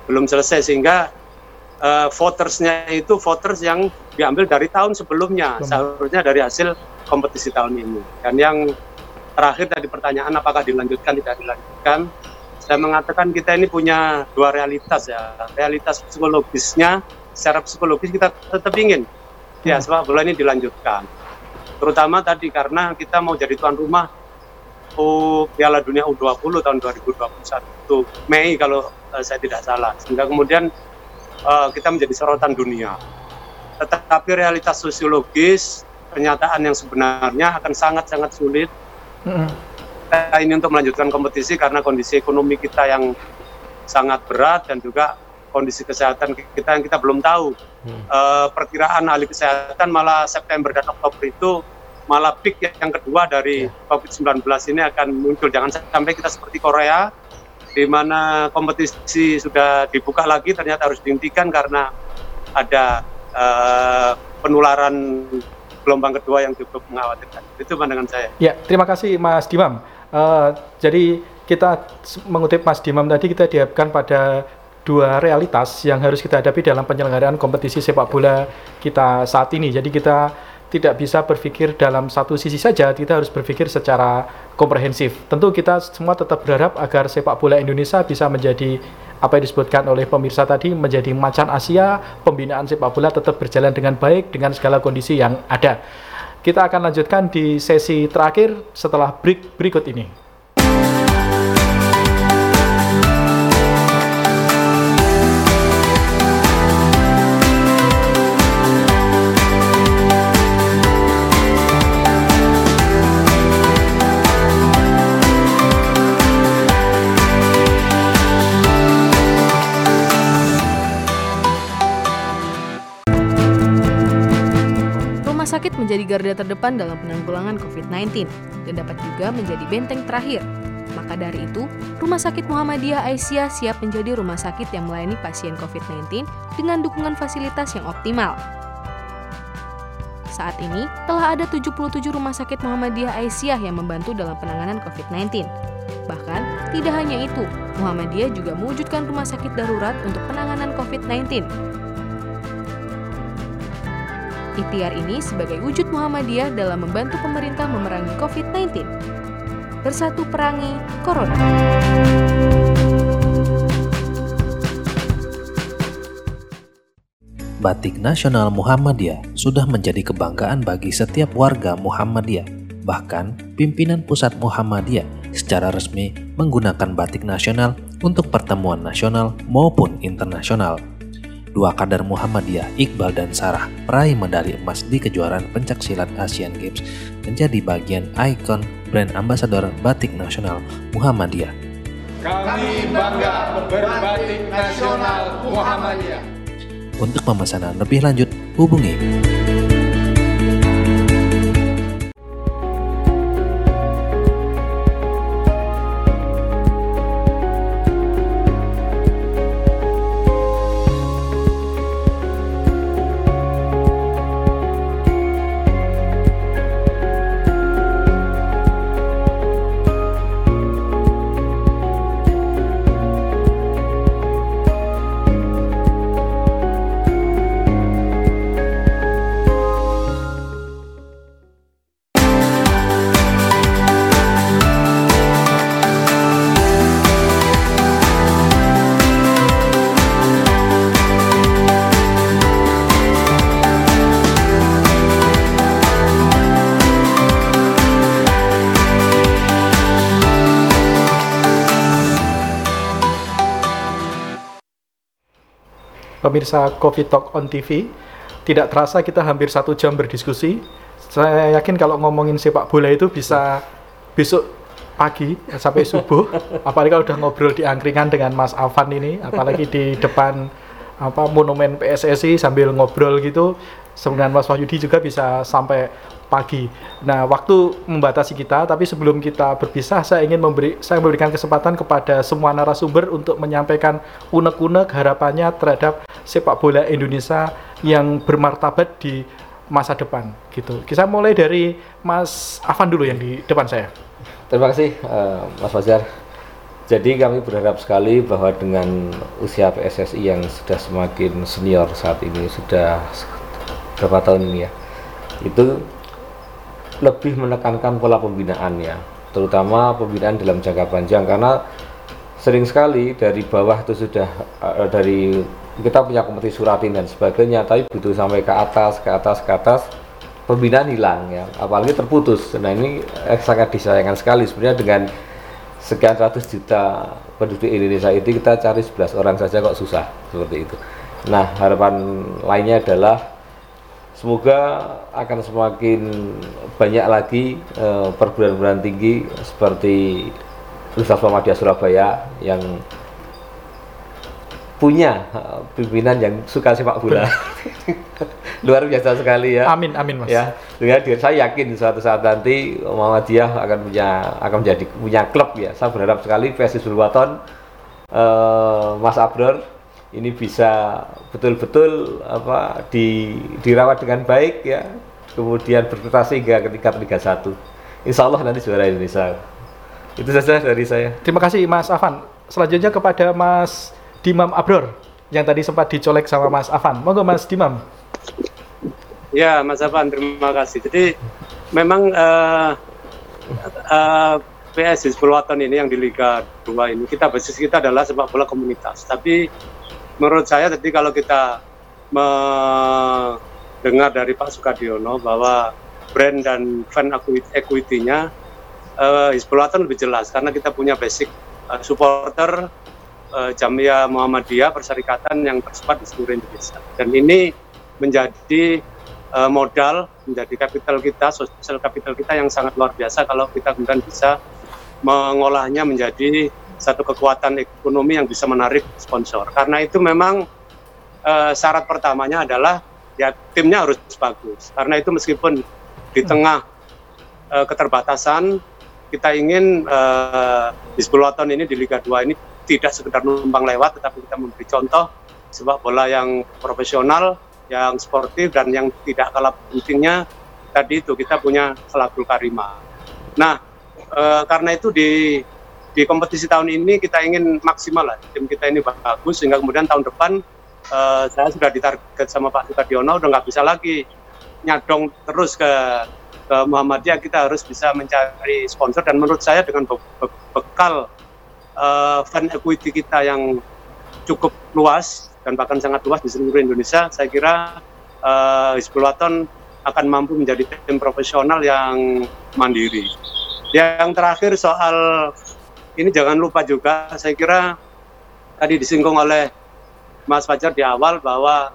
belum selesai sehingga eh, votersnya itu voters yang diambil dari tahun sebelumnya Belum. seharusnya dari hasil kompetisi tahun ini. Dan yang terakhir tadi pertanyaan apakah dilanjutkan tidak dilanjutkan? Saya mengatakan kita ini punya dua realitas ya. Realitas psikologisnya secara psikologis kita tetap ingin ya sepak bola ini dilanjutkan. Terutama tadi karena kita mau jadi tuan rumah U Piala Dunia U20 tahun 2021 Mei kalau eh, saya tidak salah sehingga kemudian eh, kita menjadi sorotan dunia tetapi realitas sosiologis pernyataan yang sebenarnya akan sangat-sangat sulit Mm-mm. kita ini untuk melanjutkan kompetisi karena kondisi ekonomi kita yang sangat berat dan juga kondisi kesehatan kita yang kita belum tahu. Eh, perkiraan ahli kesehatan malah September dan Oktober itu malah peak yang kedua dari COVID-19 ini akan muncul. Jangan sampai kita seperti Korea di mana kompetisi sudah dibuka lagi ternyata harus dihentikan karena ada eh, penularan gelombang kedua yang cukup mengkhawatirkan. Itu pandangan saya. Ya, terima kasih Mas Dimam. Eh, jadi kita mengutip Mas Dimam tadi kita dihadapkan pada dua realitas yang harus kita hadapi dalam penyelenggaraan kompetisi sepak bola kita saat ini. Jadi kita tidak bisa berpikir dalam satu sisi saja, kita harus berpikir secara komprehensif. Tentu kita semua tetap berharap agar sepak bola Indonesia bisa menjadi apa yang disebutkan oleh pemirsa tadi menjadi macan Asia, pembinaan sepak bola tetap berjalan dengan baik dengan segala kondisi yang ada. Kita akan lanjutkan di sesi terakhir setelah break berikut ini. Sakit menjadi garda terdepan dalam penanggulangan COVID-19 dan dapat juga menjadi benteng terakhir. Maka dari itu, Rumah Sakit Muhammadiyah Aisyah siap menjadi rumah sakit yang melayani pasien COVID-19 dengan dukungan fasilitas yang optimal. Saat ini, telah ada 77 rumah sakit Muhammadiyah Aisyah yang membantu dalam penanganan COVID-19. Bahkan, tidak hanya itu, Muhammadiyah juga mewujudkan rumah sakit darurat untuk penanganan COVID-19 Ikhtiar ini sebagai wujud Muhammadiyah dalam membantu pemerintah memerangi COVID-19. Bersatu perangi Corona. Batik Nasional Muhammadiyah sudah menjadi kebanggaan bagi setiap warga Muhammadiyah. Bahkan, pimpinan pusat Muhammadiyah secara resmi menggunakan batik nasional untuk pertemuan nasional maupun internasional. Dua kader Muhammadiyah, Iqbal dan Sarah, peraih medali emas di kejuaraan pencaksilat Asian Games menjadi bagian ikon brand ambasador batik nasional Muhammadiyah. Kami bangga berbatik nasional Muhammadiyah. Untuk pemesanan lebih lanjut, hubungi Pemirsa Coffee Talk on TV, tidak terasa kita hampir satu jam berdiskusi. Saya yakin kalau ngomongin sepak bola itu bisa besok pagi sampai subuh. apalagi kalau udah ngobrol di angkringan dengan Mas Afan ini, apalagi di depan apa monumen PSSI sambil ngobrol gitu. Sebenarnya Mas Wahyudi juga bisa sampai pagi. Nah, waktu membatasi kita, tapi sebelum kita berpisah, saya ingin memberi, saya memberikan kesempatan kepada semua narasumber untuk menyampaikan unek-unek harapannya terhadap sepak bola Indonesia yang bermartabat di masa depan, gitu. Kita mulai dari Mas Afan dulu yang di depan saya. Terima kasih uh, Mas Fajar. Jadi kami berharap sekali bahwa dengan usia PSSI yang sudah semakin senior saat ini sudah berapa tahun ini ya, itu lebih menekankan pola pembinaannya, terutama pembinaan dalam jangka panjang karena sering sekali dari bawah itu sudah uh, dari kita punya kompetisi suratin dan sebagainya, tapi butuh sampai ke atas, ke atas, ke atas, pembinaan hilang ya, apalagi terputus. Nah ini eh, sangat disayangkan sekali sebenarnya dengan sekian ratus juta penduduk Indonesia itu kita cari 11 orang saja kok susah seperti itu. Nah harapan lainnya adalah semoga akan semakin banyak lagi uh, perguruan-perguruan tinggi seperti Universitas Muhammadiyah Surabaya yang punya uh, pimpinan yang suka sepak bola. Luar biasa sekali ya. Amin amin mas. Ya dengan saya yakin suatu saat nanti Muhammadiyah akan punya akan menjadi punya klub ya. Saya berharap sekali versi Sulwaton uh, Mas Abror ini bisa betul-betul apa di dirawat dengan baik ya. Kemudian berprestasi hingga ke tingkat Liga 1 Insya Allah nanti juara Indonesia. Itu saja dari saya. Terima kasih Mas Afan. Selanjutnya kepada Mas Dimam Abror yang tadi sempat dicolek sama Mas Afan. Monggo Mas Dimam. Ya Mas Afan terima kasih. Jadi memang uh, uh, ini yang di Liga 2 ini kita basis kita adalah sepak bola komunitas. Tapi menurut saya tadi kalau kita mendengar dari Pak Sukadiono bahwa brand dan fan equity-nya uh, lebih jelas karena kita punya basic uh, supporter uh, Jamia Muhammadiyah Perserikatan yang tersebar di seluruh Indonesia. Dan ini menjadi uh, modal menjadi kapital kita sosial kapital kita yang sangat luar biasa kalau kita kemudian bisa mengolahnya menjadi satu kekuatan ekonomi yang bisa menarik sponsor. Karena itu memang uh, syarat pertamanya adalah ya timnya harus bagus. Karena itu meskipun di hmm. tengah uh, keterbatasan kita ingin uh, Hizbulaton ini di Liga 2 ini tidak sekedar numpang lewat tetapi kita memberi contoh sepak bola yang profesional, yang sportif dan yang tidak kalah pentingnya tadi itu kita punya selagul karima. Nah, e, karena itu di di kompetisi tahun ini kita ingin maksimal lah tim kita ini bagus sehingga kemudian tahun depan uh, saya sudah ditarget sama Pak Sukadiono udah nggak bisa lagi nyadong terus ke ke Muhammadiyah kita harus bisa mencari sponsor dan menurut saya dengan be be bekal uh, fan equity kita yang cukup luas dan bahkan sangat luas di seluruh Indonesia saya kira uh, Hizbulaton akan mampu menjadi tim profesional yang mandiri. Yang terakhir soal ini jangan lupa juga, saya kira tadi disinggung oleh Mas Fajar di awal bahwa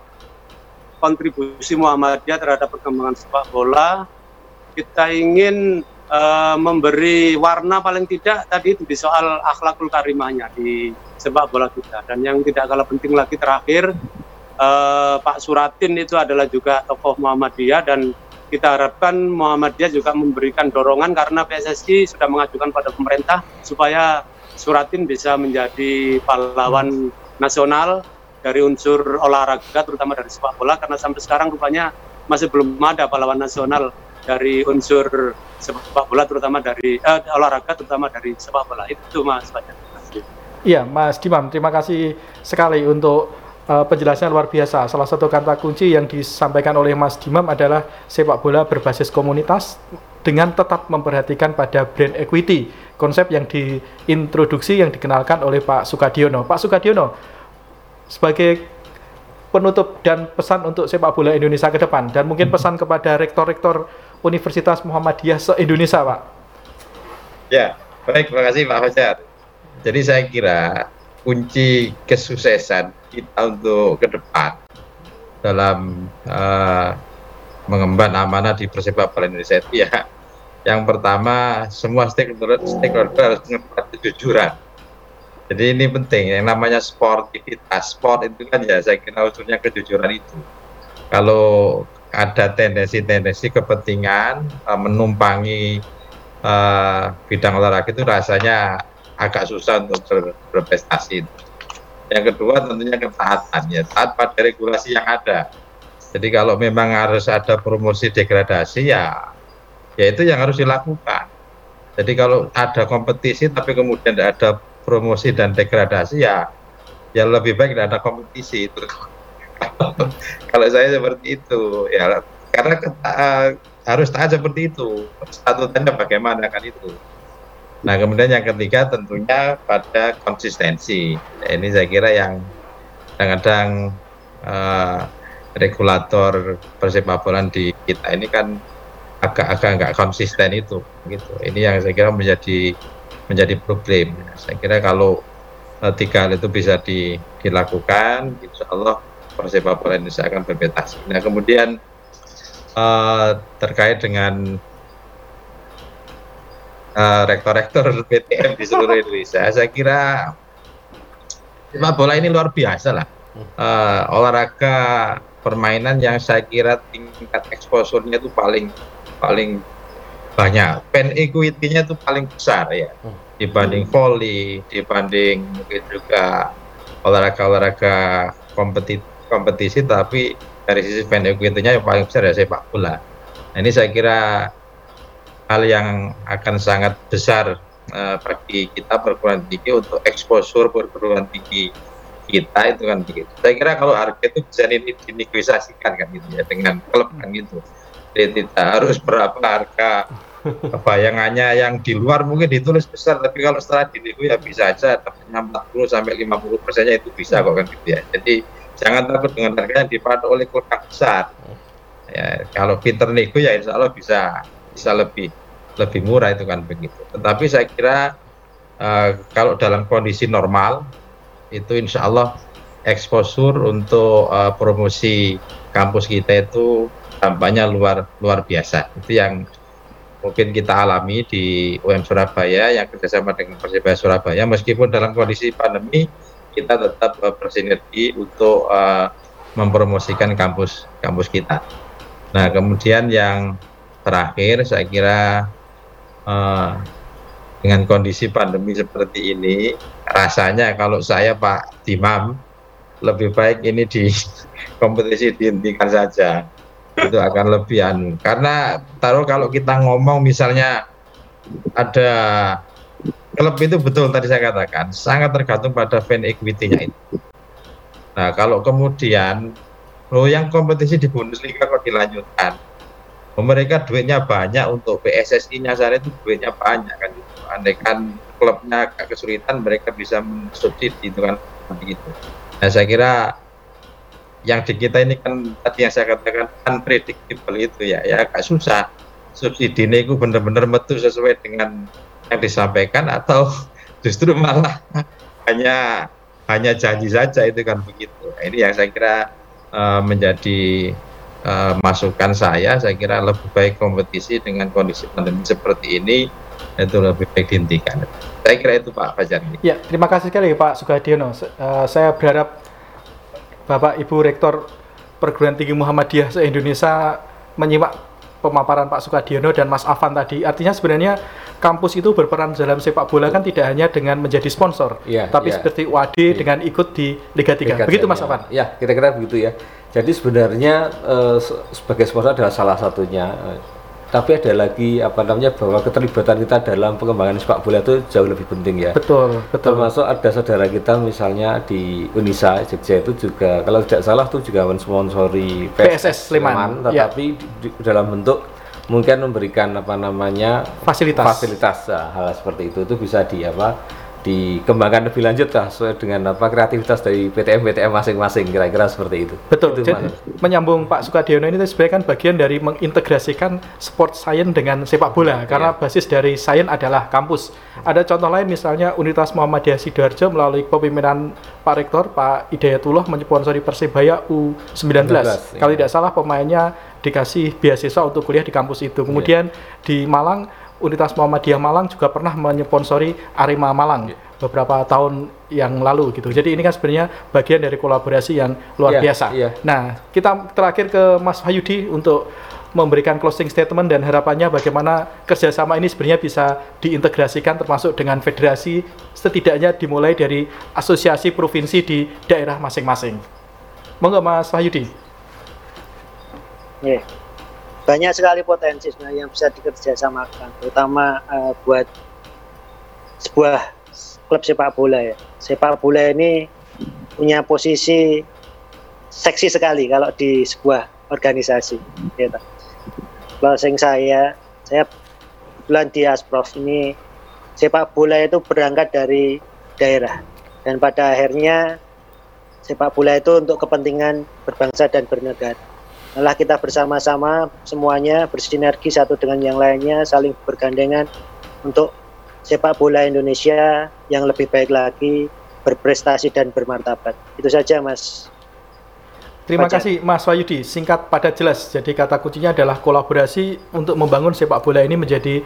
kontribusi Muhammadiyah terhadap perkembangan sepak bola kita ingin uh, memberi warna paling tidak tadi itu di soal akhlakul karimahnya di sepak bola kita. Dan yang tidak kalah penting lagi terakhir uh, Pak Suratin itu adalah juga tokoh Muhammadiyah dan kita harapkan Muhammadiyah juga memberikan dorongan karena PSSI sudah mengajukan pada pemerintah supaya Suratin bisa menjadi pahlawan nasional dari unsur olahraga terutama dari sepak bola karena sampai sekarang rupanya masih belum ada pahlawan nasional dari unsur sepak bola terutama dari eh, olahraga terutama dari sepak bola itu Mas Fajar. Iya Mas Dimam terima kasih sekali untuk uh, penjelasannya luar biasa. Salah satu kata kunci yang disampaikan oleh Mas Dimam adalah sepak bola berbasis komunitas dengan tetap memperhatikan pada brand equity, konsep yang diintroduksi yang dikenalkan oleh Pak Sukadiono. Pak Sukadiono, sebagai penutup dan pesan untuk sepak bola Indonesia ke depan dan mungkin pesan kepada rektor-rektor Universitas Muhammadiyah se-Indonesia, Pak. Ya, baik, terima kasih Pak Fajar. Jadi saya kira kunci kesuksesan kita untuk ke depan dalam uh, mengemban amanah di persepak bola Indonesia. Itu ya yang pertama semua stakeholder, stakeholder harus mengemban kejujuran. Jadi ini penting yang namanya sportivitas. Sport itu kan ya saya kira unsurnya kejujuran itu. Kalau ada tendensi-tendensi kepentingan uh, menumpangi uh, bidang olahraga itu rasanya agak susah untuk ber, berprestasi. Yang kedua tentunya ketaatan ya, taat pada regulasi yang ada. Jadi kalau memang harus ada promosi degradasi ya, ya itu yang harus dilakukan. Jadi kalau ada kompetisi tapi kemudian tidak ada promosi dan degradasi ya, ya lebih baik tidak ada kompetisi. itu. kalau saya seperti itu ya karena uh, harus taat seperti itu statutannya bagaimana kan itu Nah, kemudian yang ketiga tentunya pada konsistensi. Ini saya kira yang kadang-kadang uh, regulator persepak bola di kita ini kan agak-agak nggak konsisten itu, gitu. Ini yang saya kira menjadi menjadi problem. Saya kira kalau uh, tiga hal itu bisa di, dilakukan, insya Allah persepak bola Indonesia akan berprestasi. Nah, kemudian uh, terkait dengan uh, rektor-rektor PTM di seluruh Indonesia. Saya kira sepak bola ini luar biasa lah. Uh, olahraga permainan yang saya kira tingkat eksposurnya itu paling paling banyak. Fan equity-nya itu paling besar ya dibanding volley, dibanding mungkin juga olahraga-olahraga kompetisi, kompetisi tapi dari sisi fan equity-nya yang paling besar ya sepak bola. Nah, ini saya kira hal yang akan sangat besar uh, bagi kita perguruan tinggi untuk eksposur perguruan tinggi kita itu kan begitu. Saya kira kalau harga itu bisa dinegosiasikan kan gitu ya dengan klub kan gitu. Jadi tidak harus berapa harga bayangannya yang di luar mungkin ditulis besar tapi kalau setelah dinego ya bisa aja dapatnya 40 sampai 50 persennya itu bisa kok kan gitu ya. Jadi jangan takut dengan harga yang dipatok oleh klub besar. Ya, kalau pinter nego ya insya Allah bisa bisa lebih lebih murah itu kan begitu. Tetapi saya kira uh, kalau dalam kondisi normal itu insya Allah eksposur untuk uh, promosi kampus kita itu tampaknya luar luar biasa. Itu yang mungkin kita alami di UM Surabaya yang kerjasama dengan Persibaya Surabaya meskipun dalam kondisi pandemi kita tetap uh, bersinergi untuk uh, mempromosikan kampus kampus kita. Nah kemudian yang terakhir saya kira uh, dengan kondisi pandemi seperti ini rasanya kalau saya Pak Dimam lebih baik ini di kompetisi dihentikan saja. Itu akan lebih anu. Karena taruh kalau kita ngomong misalnya ada klub itu betul tadi saya katakan sangat tergantung pada fan equity-nya itu. Nah kalau kemudian lo yang kompetisi di Bundesliga kok dilanjutkan mereka duitnya banyak untuk PSSI nyasar itu duitnya banyak kan gitu. andai kan klubnya agak kesulitan mereka bisa mensubsidi itu kan begitu nah saya kira yang di kita ini kan tadi yang saya katakan unpredictable itu ya ya agak susah. Subsidi ini itu benar-benar metu sesuai dengan yang disampaikan atau justru malah hanya hanya janji saja itu kan begitu. Nah, ini yang saya kira uh, menjadi uh, masukan saya, saya kira lebih baik kompetisi dengan kondisi pandemi seperti ini itu lebih baik dihentikan. Saya kira itu Pak Fajar. Ya, terima kasih sekali Pak Sugadiono. Uh, saya berharap Bapak Ibu Rektor Perguruan Tinggi Muhammadiyah se-Indonesia menyimak pemaparan Pak Sukadiono dan Mas Afan tadi. Artinya sebenarnya kampus itu berperan dalam sepak bola kan tidak hanya dengan menjadi sponsor, ya, tapi ya. seperti UAD ya. dengan ikut di Liga 3. Liga begitu Mas Afan? Ya, kira-kira begitu ya. Jadi sebenarnya eh, sebagai sponsor adalah salah satunya. Eh, tapi ada lagi apa namanya bahwa keterlibatan kita dalam pengembangan sepak bola itu jauh lebih penting ya. Betul, betul. Termasuk ada saudara kita misalnya di Unisa Jogja itu juga kalau tidak salah itu juga mensponsori PSS Sleman, ya. tetapi ya. di, dalam bentuk mungkin memberikan apa namanya fasilitas fasilitas hal seperti itu itu bisa di apa dikembangkan lebih lanjut lah sesuai dengan apa kreativitas dari PTM PTM masing-masing kira-kira seperti itu. Betul. Itu, Jadi, menyambung Pak Sukadiono ini sebenarnya kan bagian dari mengintegrasikan sport science dengan sepak bola karena basis dari sains adalah kampus. Ada contoh lain misalnya Universitas Muhammadiyah Sidoarjo melalui kepemimpinan Pak Rektor Pak Hidayatullah menyponsori Persebaya U19. 19, Kalau iya. tidak salah pemainnya dikasih beasiswa untuk kuliah di kampus itu. Kemudian di Malang Universitas Muhammadiyah Malang juga pernah menyponsori Arema Malang beberapa tahun yang lalu gitu. Jadi ini kan sebenarnya bagian dari kolaborasi yang luar Iya, biasa. iya. Nah, kita terakhir ke Mas Wahyudi untuk memberikan closing statement dan harapannya bagaimana kerjasama ini sebenarnya bisa diintegrasikan termasuk dengan federasi setidaknya dimulai dari asosiasi provinsi di daerah masing-masing. Monggo Mas Wahyudi. Ya. Banyak sekali potensi yang bisa dikerjasamakan, terutama eh, buat sebuah klub sepak bola ya. Sepak bola ini punya posisi seksi sekali kalau di sebuah organisasi. Kalau sing saya, saya bulan di Asprof ini sepak bola itu berangkat dari daerah dan pada akhirnya sepak bola itu untuk kepentingan berbangsa dan bernegara. Malah kita bersama-sama semuanya bersinergi satu dengan yang lainnya, saling bergandengan untuk sepak bola Indonesia yang lebih baik lagi, berprestasi dan bermartabat. Itu saja, Mas. Terima Fajar. kasih Mas Wahyudi, singkat padat jelas. Jadi kata kuncinya adalah kolaborasi untuk membangun sepak bola ini menjadi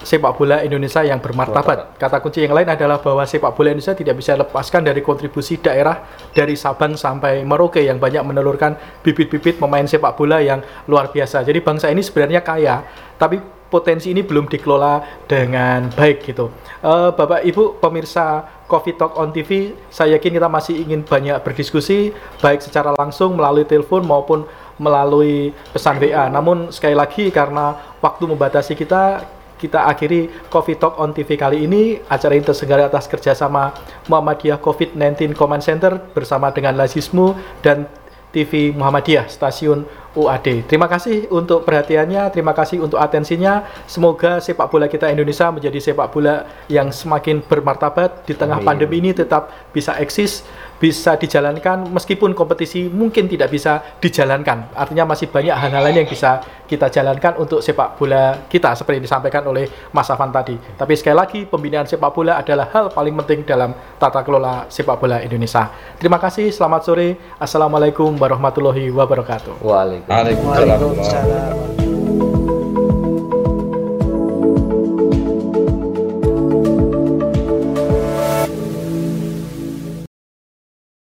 sepak bola Indonesia yang bermartabat. Kata kunci yang lain adalah bahwa sepak bola Indonesia tidak bisa lepaskan dari kontribusi daerah dari Sabang sampai Merauke yang banyak menelurkan bibit-bibit pemain sepak bola yang luar biasa. Jadi bangsa ini sebenarnya kaya, tapi potensi ini belum dikelola dengan baik gitu. Eh, Bapak Ibu pemirsa Coffee Talk on TV, saya yakin kita masih ingin banyak berdiskusi baik secara langsung melalui telepon maupun melalui pesan WA. Namun sekali lagi karena waktu membatasi kita, kita akhiri Coffee Talk on TV kali ini. Acara ini terselenggara atas kerjasama Muhammadiyah COVID-19 Command Center bersama dengan Lazismu dan TV Muhammadiyah Stasiun UAD. Terima kasih untuk perhatiannya, terima kasih untuk atensinya. Semoga sepak bola kita Indonesia menjadi sepak bola yang semakin bermartabat di tengah Amin. pandemi ini tetap bisa eksis, bisa dijalankan meskipun kompetisi mungkin tidak bisa dijalankan. Artinya masih banyak hal-hal lain yang bisa kita jalankan untuk sepak bola kita seperti yang disampaikan oleh Mas Afan tadi. Tapi sekali lagi pembinaan sepak bola adalah hal paling penting dalam tata kelola sepak bola Indonesia. Terima kasih, selamat sore. Assalamualaikum warahmatullahi wabarakatuh. Waalaikumsalam. Waalaikumsalam. Waalaikumsalam.